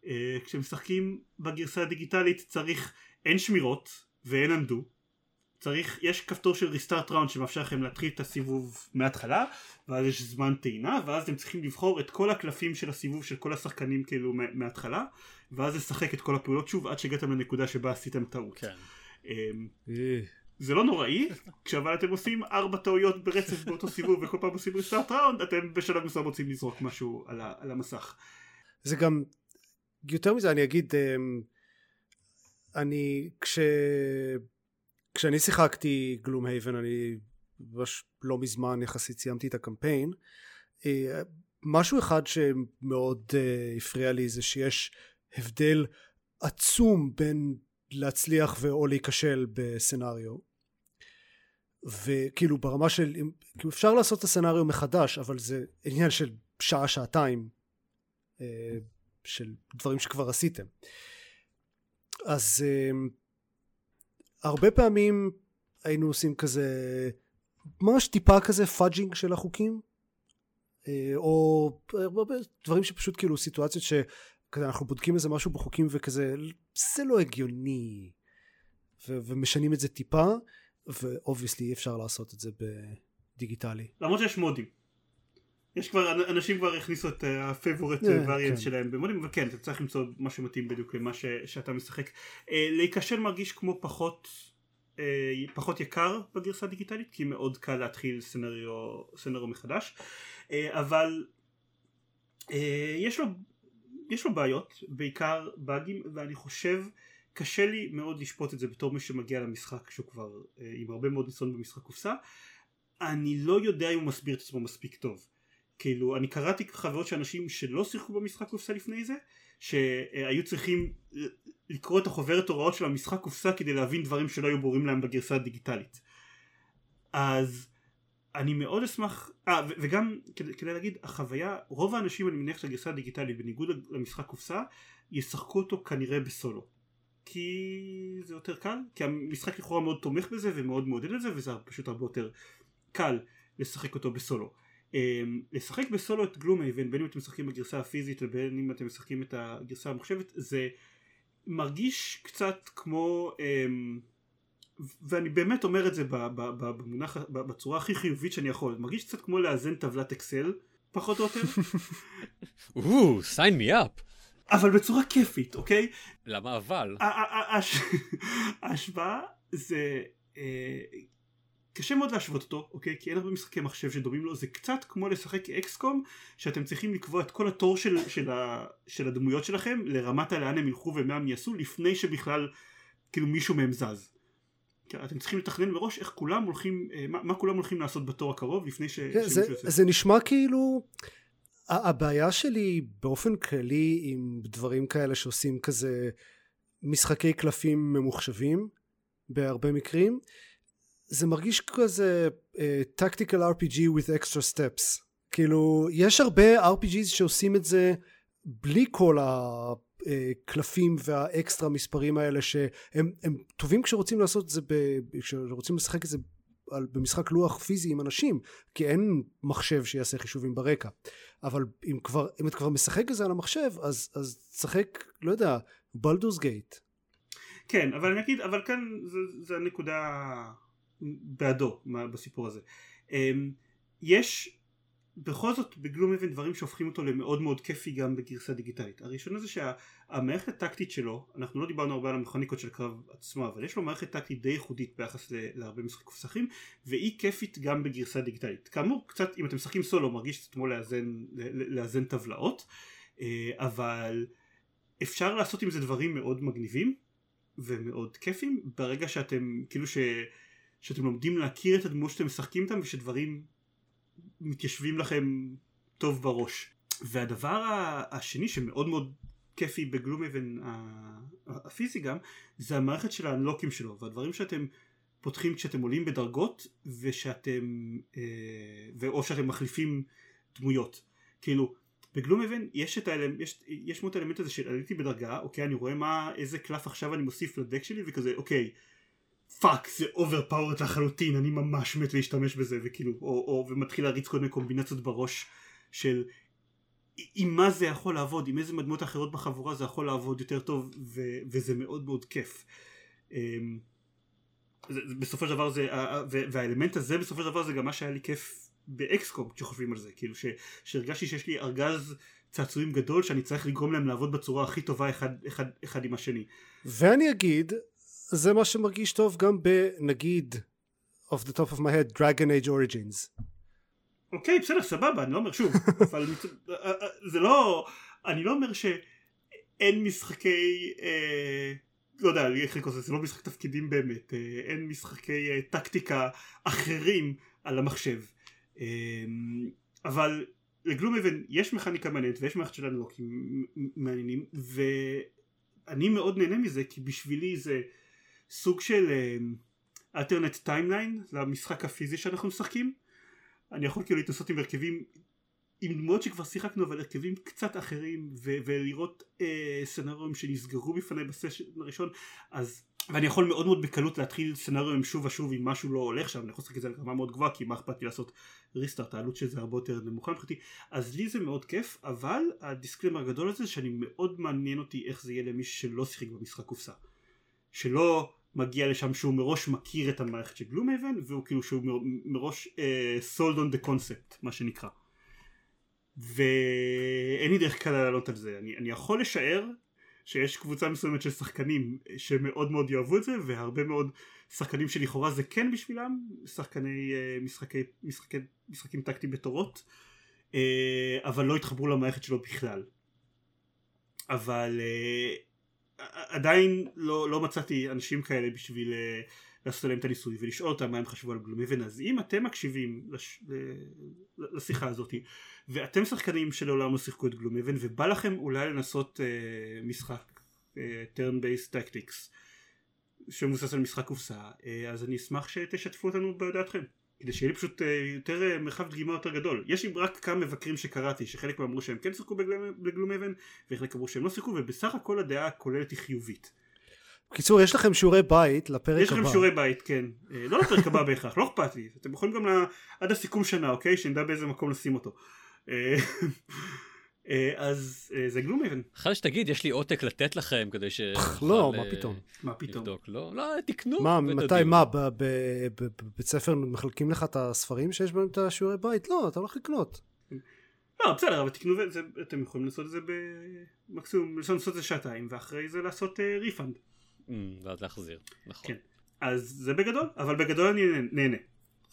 uh, כשמשחקים בגרסה הדיגיטלית צריך אין שמירות ואין אנדו צריך, יש כפתור של ריסטארט ראונד שמאפשר לכם להתחיל את הסיבוב מההתחלה ואז יש זמן טעינה ואז אתם צריכים לבחור את כל הקלפים של הסיבוב של כל השחקנים כאילו מההתחלה ואז לשחק את כל הפעולות שוב עד שהגעתם לנקודה שבה עשיתם טעות. כן. אמ, אה. זה לא נוראי, כשאבל אתם עושים ארבע טעויות ברצף באותו סיבוב וכל פעם עושים ריסטארט ראונד אתם בשלב מסוים רוצים לזרוק משהו על, ה, על המסך. זה גם יותר מזה אני אגיד אמ, אני כש... כשאני שיחקתי גלום הייבן אני ממש לא מזמן יחסית סיימתי את הקמפיין. אה, משהו אחד שמאוד אה, הפריע לי זה שיש הבדל עצום בין להצליח ואו להיכשל בסצנריו וכאילו ברמה של כאילו אפשר לעשות את הסצנריו מחדש אבל זה עניין של שעה שעתיים אה, של דברים שכבר עשיתם. אז הרבה פעמים היינו עושים כזה ממש טיפה כזה fudging של החוקים אה, או דברים שפשוט כאילו סיטואציות שאנחנו בודקים איזה משהו בחוקים וכזה זה לא הגיוני ו- ומשנים את זה טיפה ו obviously אי אפשר לעשות את זה בדיגיטלי. למרות שיש מודים יש כבר אנשים כבר הכניסו את ה favorite variants שלהם במודים אבל כן אתה צריך למצוא משהו מתאים בדיוק למה ש, שאתה משחק. אה, להיכשל מרגיש כמו פחות אה, פחות יקר בגרסה הדיגיטלית כי מאוד קל להתחיל סנריו, סנריו מחדש אה, אבל יש לו, יש לו בעיות בעיקר באגים ואני חושב קשה לי מאוד לשפוט את זה בתור מי שמגיע למשחק שהוא כבר עם הרבה מאוד ניסיון במשחק קופסה. אני לא יודע אם הוא מסביר את עצמו מספיק טוב כאילו אני קראתי חוויות של אנשים שלא שיחקו במשחק קופסה לפני זה שהיו צריכים לקרוא את החוברת הוראות של המשחק קופסה כדי להבין דברים שלא היו ברורים להם בגרסה הדיגיטלית. אז אני מאוד אשמח, אה וגם כדי, כדי להגיד החוויה, רוב האנשים אני מניח שהגרסה הדיגיטלית בניגוד למשחק קופסה ישחקו אותו כנראה בסולו. כי זה יותר קל, כי המשחק לכאורה מאוד תומך בזה ומאוד מעודד את זה וזה פשוט הרבה יותר קל לשחק אותו בסולו לשחק בסולו את גלום אייבן בין אם אתם משחקים בגרסה הפיזית ובין אם אתם משחקים את הגרסה המוחשבת זה מרגיש קצת כמו אמ, ואני באמת אומר את זה במונח בצורה הכי חיובית שאני יכול מרגיש קצת כמו לאזן טבלת אקסל פחות או יותר. או, sign me up. אבל בצורה כיפית אוקיי? למה אבל? ההשוואה זה אה, קשה מאוד להשוות אותו, אוקיי? כי אין הרבה משחקי מחשב שדומים לו, זה קצת כמו לשחק אקסקום, שאתם צריכים לקבוע את כל התור של, של, ה, של הדמויות שלכם לרמת הלאן הם ילכו ומה הם יעשו, לפני שבכלל כאילו מישהו מהם זז. אתם צריכים לתכנן מראש איך כולם הולכים, אה, מה, מה כולם הולכים לעשות בתור הקרוב לפני ש... כן, זה, זה נשמע כאילו... הבעיה שלי באופן כללי עם דברים כאלה שעושים כזה משחקי קלפים ממוחשבים בהרבה מקרים זה מרגיש כזה uh, tactical RPG with extra steps. כאילו יש הרבה RPGs שעושים את זה בלי כל הקלפים והאקסטרה מספרים האלה שהם טובים כשרוצים לעשות את זה כשרוצים לשחק את זה במשחק לוח פיזי עם אנשים כי אין מחשב שיעשה חישובים ברקע. אבל אם כבר אם את כבר משחק את זה על המחשב אז אז תשחק לא יודע בלדורס גייט כן אבל נגיד אבל כאן זה, זה הנקודה בעדו בסיפור הזה. אמ, יש בכל זאת בגלום אבן דברים שהופכים אותו למאוד מאוד כיפי גם בגרסה דיגיטלית. הראשון זה שהמערכת הטקטית שלו, אנחנו לא דיברנו הרבה על המכוניקות של הקרב עצמו, אבל יש לו מערכת טקטית די ייחודית ביחס להרבה משחקי קופסחים, והיא כיפית גם בגרסה דיגיטלית. כאמור, קצת אם אתם משחקים סולו מרגיש קצת כמו לאזן, לאזן טבלאות, אה, אבל אפשר לעשות עם זה דברים מאוד מגניבים ומאוד כיפים ברגע שאתם כאילו ש... שאתם לומדים להכיר את הדמות שאתם משחקים איתם ושדברים מתיישבים לכם טוב בראש. והדבר השני שמאוד מאוד כיפי בגלום אבן הפיזי גם זה המערכת של האנלוקים שלו והדברים שאתם פותחים כשאתם עולים בדרגות ושאתם אה, או שאתם מחליפים דמויות כאילו ב Gloomhaven יש את האלמנט, יש, יש מאוד האלמנט הזה של עליתי בדרגה אוקיי אני רואה מה איזה קלף עכשיו אני מוסיף ל deck שלי וכזה אוקיי fuck זה overpowered לחלוטין אני ממש מת להשתמש בזה וכאילו או, או ומתחיל להריץ כל מיני קומבינציות בראש של עם מה זה יכול לעבוד עם איזה מדמות אחרות בחבורה זה יכול לעבוד יותר טוב ו, וזה מאוד מאוד כיף. אמ, זה, בסופו של דבר זה והאלמנט הזה בסופו של דבר זה גם מה שהיה לי כיף באקסקום כשחושבים על זה כאילו ש, שהרגשתי שיש לי ארגז צעצועים גדול שאני צריך לגרום להם לעבוד בצורה הכי טובה אחד, אחד, אחד עם השני. ואני אגיד זה מה שמרגיש טוב גם בנגיד off the top of my head Dragon Age Origins. אוקיי בסדר סבבה אני לא אומר שוב אבל אה, אה, זה לא אני לא אומר שאין משחקי אה, לא יודע איך לקרוא לזה זה לא משחק תפקידים באמת אה, אין משחקי אה, טקטיקה אחרים על המחשב. אה, אבל ל Gloomhaven יש מכניקה מעניינת ויש מערכת של unlock ים מעניינים ואני מאוד נהנה מזה כי בשבילי זה סוג של alternate אה, timeline למשחק הפיזי שאנחנו משחקים. אני יכול כאילו להתנסות עם הרכבים עם דמויות שכבר שיחקנו אבל הרכבים קצת אחרים ו- ולראות אה, סצנריונים שנסגרו בפני בסשן הראשון אז ואני יכול מאוד מאוד בקלות להתחיל סצנריונים שוב ושוב אם משהו לא הולך שם. אני יכול לשחק את זה על רמה מאוד גבוהה כי מה אכפת לי לעשות ריסטארט העלות של זה הרבה יותר נמוכה מבחינתי. אז לי זה מאוד כיף אבל הדיסקלמר הגדול הזה שאני מאוד מעניין אותי איך זה יהיה למי שלא שיחק במשחק קופסה. שלא מגיע לשם שהוא מראש מכיר את המערכת של גלום אבן והוא כאילו שהוא מראש סולד און דה קונספט מה שנקרא. ואין לי דרך כלל לעלות על זה. אני, אני יכול לשער שיש קבוצה מסוימת של שחקנים שמאוד מאוד יאהבו את זה והרבה מאוד שחקנים שלכאורה זה כן בשבילם שחקני uh, משחקי, משחקי, משחקים טקטיים בתורות uh, אבל לא התחברו למערכת שלו בכלל. אבל uh, עדיין לא, לא מצאתי אנשים כאלה בשביל uh, לעשות עליהם את הניסוי ולשאול אותם מה הם חשבו על גלום אבן אז אם אתם מקשיבים לש, לשיחה הזאת ואתם שחקנים שלעולם לא שיחקו את גלום אבן ובא לכם אולי לנסות uh, משחק uh, turn based tactics שמבוסס על משחק קופסה uh, אז אני אשמח שתשתפו אותנו בדעתכם כדי שיהיה לי פשוט יותר מרחב דגימה יותר גדול. יש לי רק כמה מבקרים שקראתי שחלק אמרו שהם כן שיחקו בגלום אבן וחלק אמרו שהם לא שיחקו ובסך הכל הדעה הכוללת היא חיובית. בקיצור יש לכם שיעורי בית לפרק הבא. יש לכם שיעורי בית כן. לא לפרק הבא בהכרח לא אכפת לי. אתם יכולים גם עד הסיכום שנה אוקיי שנדע באיזה מקום לשים אותו. אה, אז אה, זה Gloomhaven. אחרי שתגיד יש לי עותק לתת לכם כדי ש... לא מה פתאום. מה פתאום. לא לא תקנו. מה מתי מה בבית ספר מחלקים לך את הספרים שיש בהם את השיעורי בית לא אתה הולך לקנות. לא בסדר אבל תקנו את זה אתם יכולים לעשות את זה במקסימום לעשות את זה שעתיים ואחרי זה לעשות refund. אה, ואז להחזיר נכון. כן. אז זה בגדול אבל בגדול אני נהנה.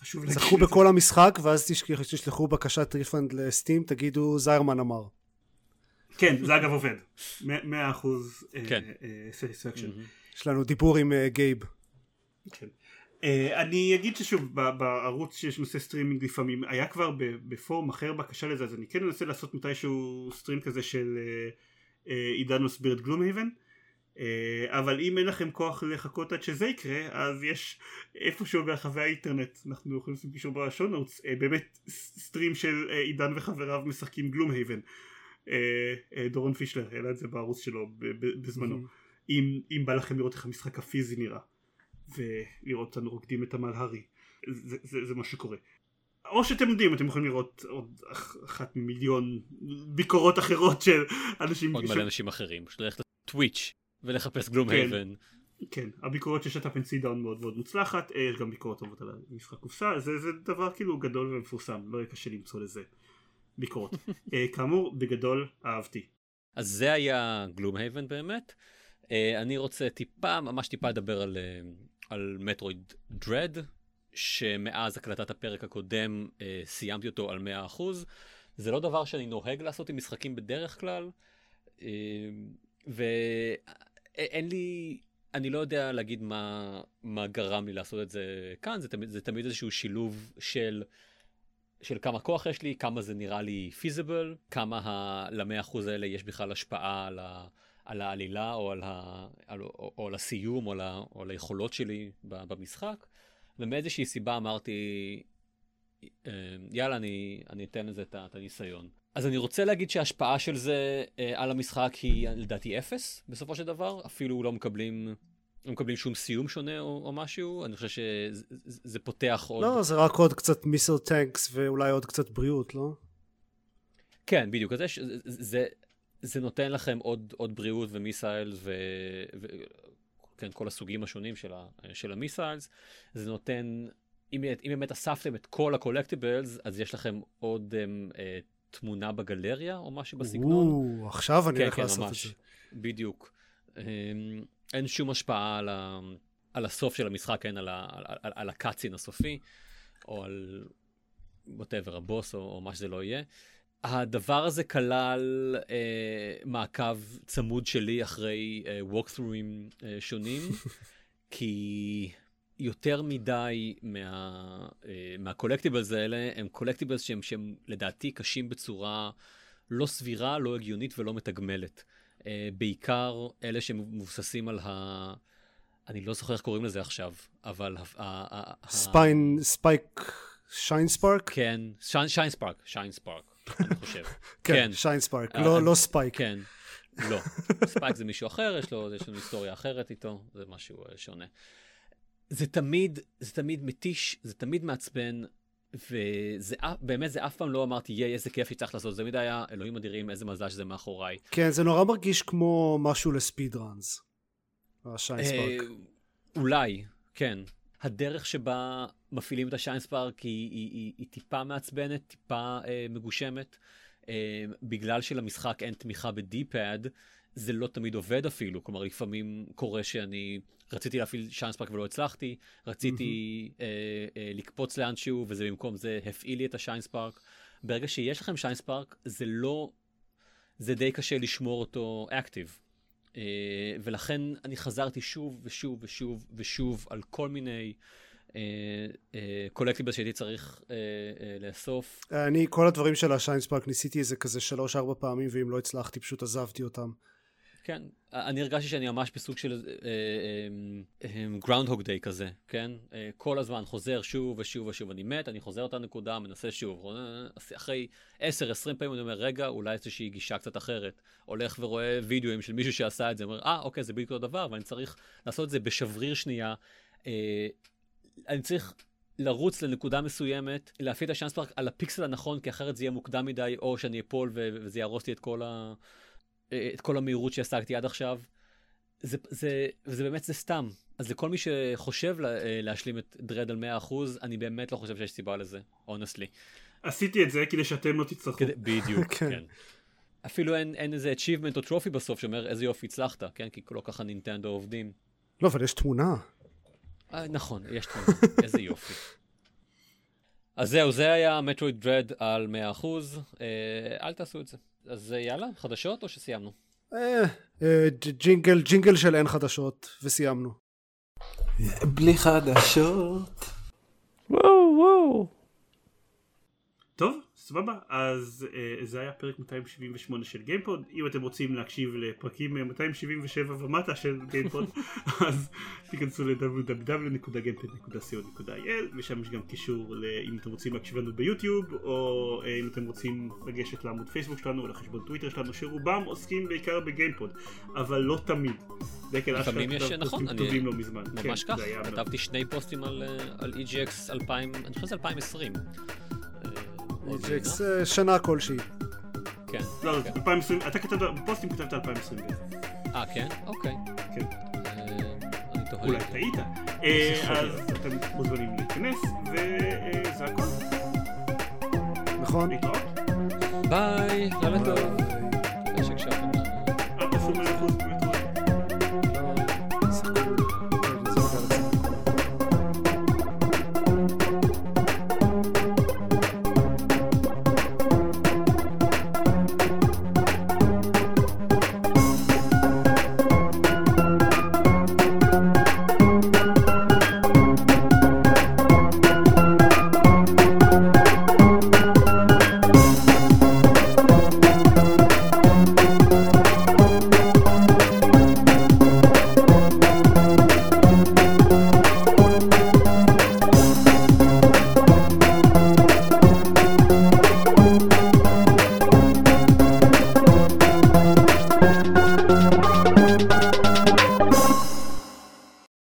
חשוב להגיד שחקו בכל המשחק ואז תשלחו בקשת refund ל Steam תגידו זיירמן אמר. כן זה אגב עובד 100% satisfaction. אה, כן. אה, יש לנו דיבור עם אה, גייב. כן. אני אגיד ששוב בערוץ שיש נושא סטרימינג לפעמים היה כבר בפורום אחר בקשה לזה אז אני כן אנסה לעשות מתישהו stream כזה של עידן מסביר את גלום היבן. אה, אבל אם אין לכם כוח לחכות עד שזה יקרה אז יש איפשהו ברחבי האינטרנט אנחנו יכולים לעשות קישור אה, באמת סטרים של עידן וחבריו משחקים גלום הייבן דורון פישלר העלה את זה בערוץ שלו בזמנו. אם, אם בא לכם לראות איך המשחק הפיזי נראה ולראות אותנו רוקדים את המלהרי זה, זה, זה מה שקורה. או שאתם יודעים אתם יכולים לראות עוד אחת ממיליון ביקורות אחרות של אנשים עוד מלא אנשים אחרים פשוט ללכת ל Twitch ולחפש Gloom כן, haven. כן, הביקורת של Shut Up and Sit Down מאוד מאוד מוצלחת, אה, יש גם ביקורות טובות על המשחק קופסה, זה, זה דבר כאילו גדול ומפורסם, לא יהיה קשה למצוא לזה ביקורת. אה, כאמור, בגדול אהבתי. אז זה היה Gloomhaven באמת. אה, אני רוצה טיפה, ממש טיפה לדבר על, אה, על Metroid Dread, שמאז הקלטת הפרק הקודם אה, סיימתי אותו על 100%. זה לא דבר שאני נוהג לעשות עם משחקים בדרך כלל, ואין לי, אני לא יודע להגיד מה, מה גרם לי לעשות את זה כאן, זה תמיד, זה תמיד איזשהו שילוב של... של כמה כוח יש לי, כמה זה נראה לי פיזיבל, כמה ה... למאה אחוז האלה יש בכלל השפעה על, ה... על העלילה או על, ה... על... או, או על הסיום או ה... או על היכולות שלי במשחק. ומאיזושהי סיבה אמרתי, אה, יאללה, אני, אני אתן לזה את הניסיון. אז אני רוצה להגיד שההשפעה של זה אה, על המשחק היא לדעתי אפס בסופו של דבר, אפילו לא מקבלים לא מקבלים שום סיום שונה או, או משהו, אני חושב שזה פותח עוד... לא, זה רק עוד קצת מיסל טנקס ואולי עוד קצת בריאות, לא? כן, בדיוק, אז יש, זה, זה, זה נותן לכם עוד, עוד בריאות ומיסיילס ו... ו כן, כל הסוגים השונים של, ה, של המיסיילס, זה נותן, אם, אם באמת אספתם את כל הקולקטיבלס, אז יש לכם עוד um, uh, תמונה בגלריה או משהו בסגנון. או, עכשיו אני כן, הולך כן, לעשות ממש, את זה. בדיוק. Um, אין שום השפעה על, ה, על הסוף של המשחק, כן, על, ה, על, על, הקאצין הסופי, או על ווטאבר, הבוס, או, או מה שזה לא יהיה. הדבר הזה כלל אה, מעקב צמוד שלי אחרי אה, walkthrough ים אה, שונים, כי יותר מדי מה, אה, מה collectibles האלה הם collectibles שהם, שהם לדעתי קשים בצורה לא סבירה, לא הגיונית ולא מתגמלת. אה, בעיקר אלה שמבוססים על ה... אני לא זוכר איך קוראים לזה עכשיו, אבל... spin, spike, shine spark? כן, shine spark, shine spark, אני חושב. כן, shine spark, לא, לא spike. כן, לא. Spike זה מישהו אחר, יש לו, היסטוריה אחרת איתו, זה משהו אה, שונה. זה תמיד, זה תמיד מתיש, זה תמיד מעצבן, וזה באמת זה אף פעם לא אמרתי יהיה איזה כיף שצריך לעשות זה תמיד היה אלוהים אדירים איזה מזל שזה מאחוריי. כן זה נורא מרגיש כמו משהו ל speed runs. ה shinespark. אולי כן הדרך שבה מפעילים את השיינספארק היא, היא, היא, היא טיפה מעצבנת טיפה אה, מגושמת אה, בגלל שלמשחק אין תמיכה בדי-פד זה לא תמיד עובד אפילו כלומר לפעמים קורה שאני רציתי להפעיל שיינספארק ולא הצלחתי, רציתי mm-hmm. אה, אה, לקפוץ לאנשהו וזה במקום זה הפעיל לי את השיינספארק. ברגע שיש לכם שיינספארק זה לא, זה די קשה לשמור אותו אקטיב. אה, ולכן אני חזרתי שוב ושוב ושוב ושוב על כל מיני collectibles אה, אה, שהייתי צריך אה, לאסוף. אני כל הדברים של ה shinespark ניסיתי איזה כזה שלוש ארבע פעמים ואם לא הצלחתי פשוט עזבתי אותם. כן, אני הרגשתי שאני ממש בסוג של Groundhog Day כזה, כן? כל הזמן חוזר שוב ושוב ושוב, אני מת, אני חוזר אותה נקודה, מנסה שוב. אחרי 10-20 פעמים אני אומר, רגע, אולי איזושהי גישה קצת אחרת. הולך ורואה וידאוים של מישהו שעשה את זה, אומר, אה, אוקיי, זה בדיוק אותו דבר, ואני צריך לעשות את זה בשבריר שנייה. אני צריך לרוץ לנקודה מסוימת, להפעיל את השאנס פארק על הפיקסל הנכון, כי אחרת זה יהיה מוקדם מדי, או שאני אפול וזה יהרוס לי את כל ה... את כל המהירות שהשגתי עד עכשיו. זה, זה, וזה באמת זה סתם. אז לכל מי שחושב לה, אה, להשלים את דרד על 100% אני באמת לא חושב שיש סיבה לזה, אונסטלי. עשיתי את זה כדי שאתם לא תצטרכו. כדי, בדיוק, כן. כן. אפילו אין, אין איזה achievement או טרופי בסוף שאומר איזה יופי הצלחת, כן? כי לא ככה נינטנדו עובדים. לא, אבל יש תמונה. אה, נכון, יש תמונה, איזה יופי. אז זהו, זה היה מטרואיד דרד על 100%, אה, אל תעשו את זה. אז יאללה, חדשות או שסיימנו? אה, אה, ג'ינגל, ג'ינגל של אין חדשות, וסיימנו. בלי חדשות. וואו וואו. טוב, סבבה, אז אה, זה היה פרק 278 של גיימפוד, אם אתם רוצים להקשיב לפרקים 277 ומטה של גיימפוד, אז תיכנסו ל-www.gamepod.co.il ושם יש גם קישור אם אתם רוצים להקשיב לנו ביוטיוב, או אה, אם אתם רוצים לגשת לעמוד פייסבוק שלנו או לחשבון טוויטר שלנו, שרובם עוסקים בעיקר בגיימפוד, אבל לא תמיד. לפעמים יש, נכון, אני לא מזמן. ממש כן, כך, כתבתי שני פוסטים על, על EGX 2000, אני חושב שזה 2020. ג'קס אה, שנה כלשהי. כן. לא, 2020, אתה כתבת, בפוסטים כתבת 2020. אה, כן? אוקיי. כן. אה, אולי טעית. אה, אז אתם מוזמנים להיכנס, וזה הכל. נכון. להתראות. ביי, לילה טוב.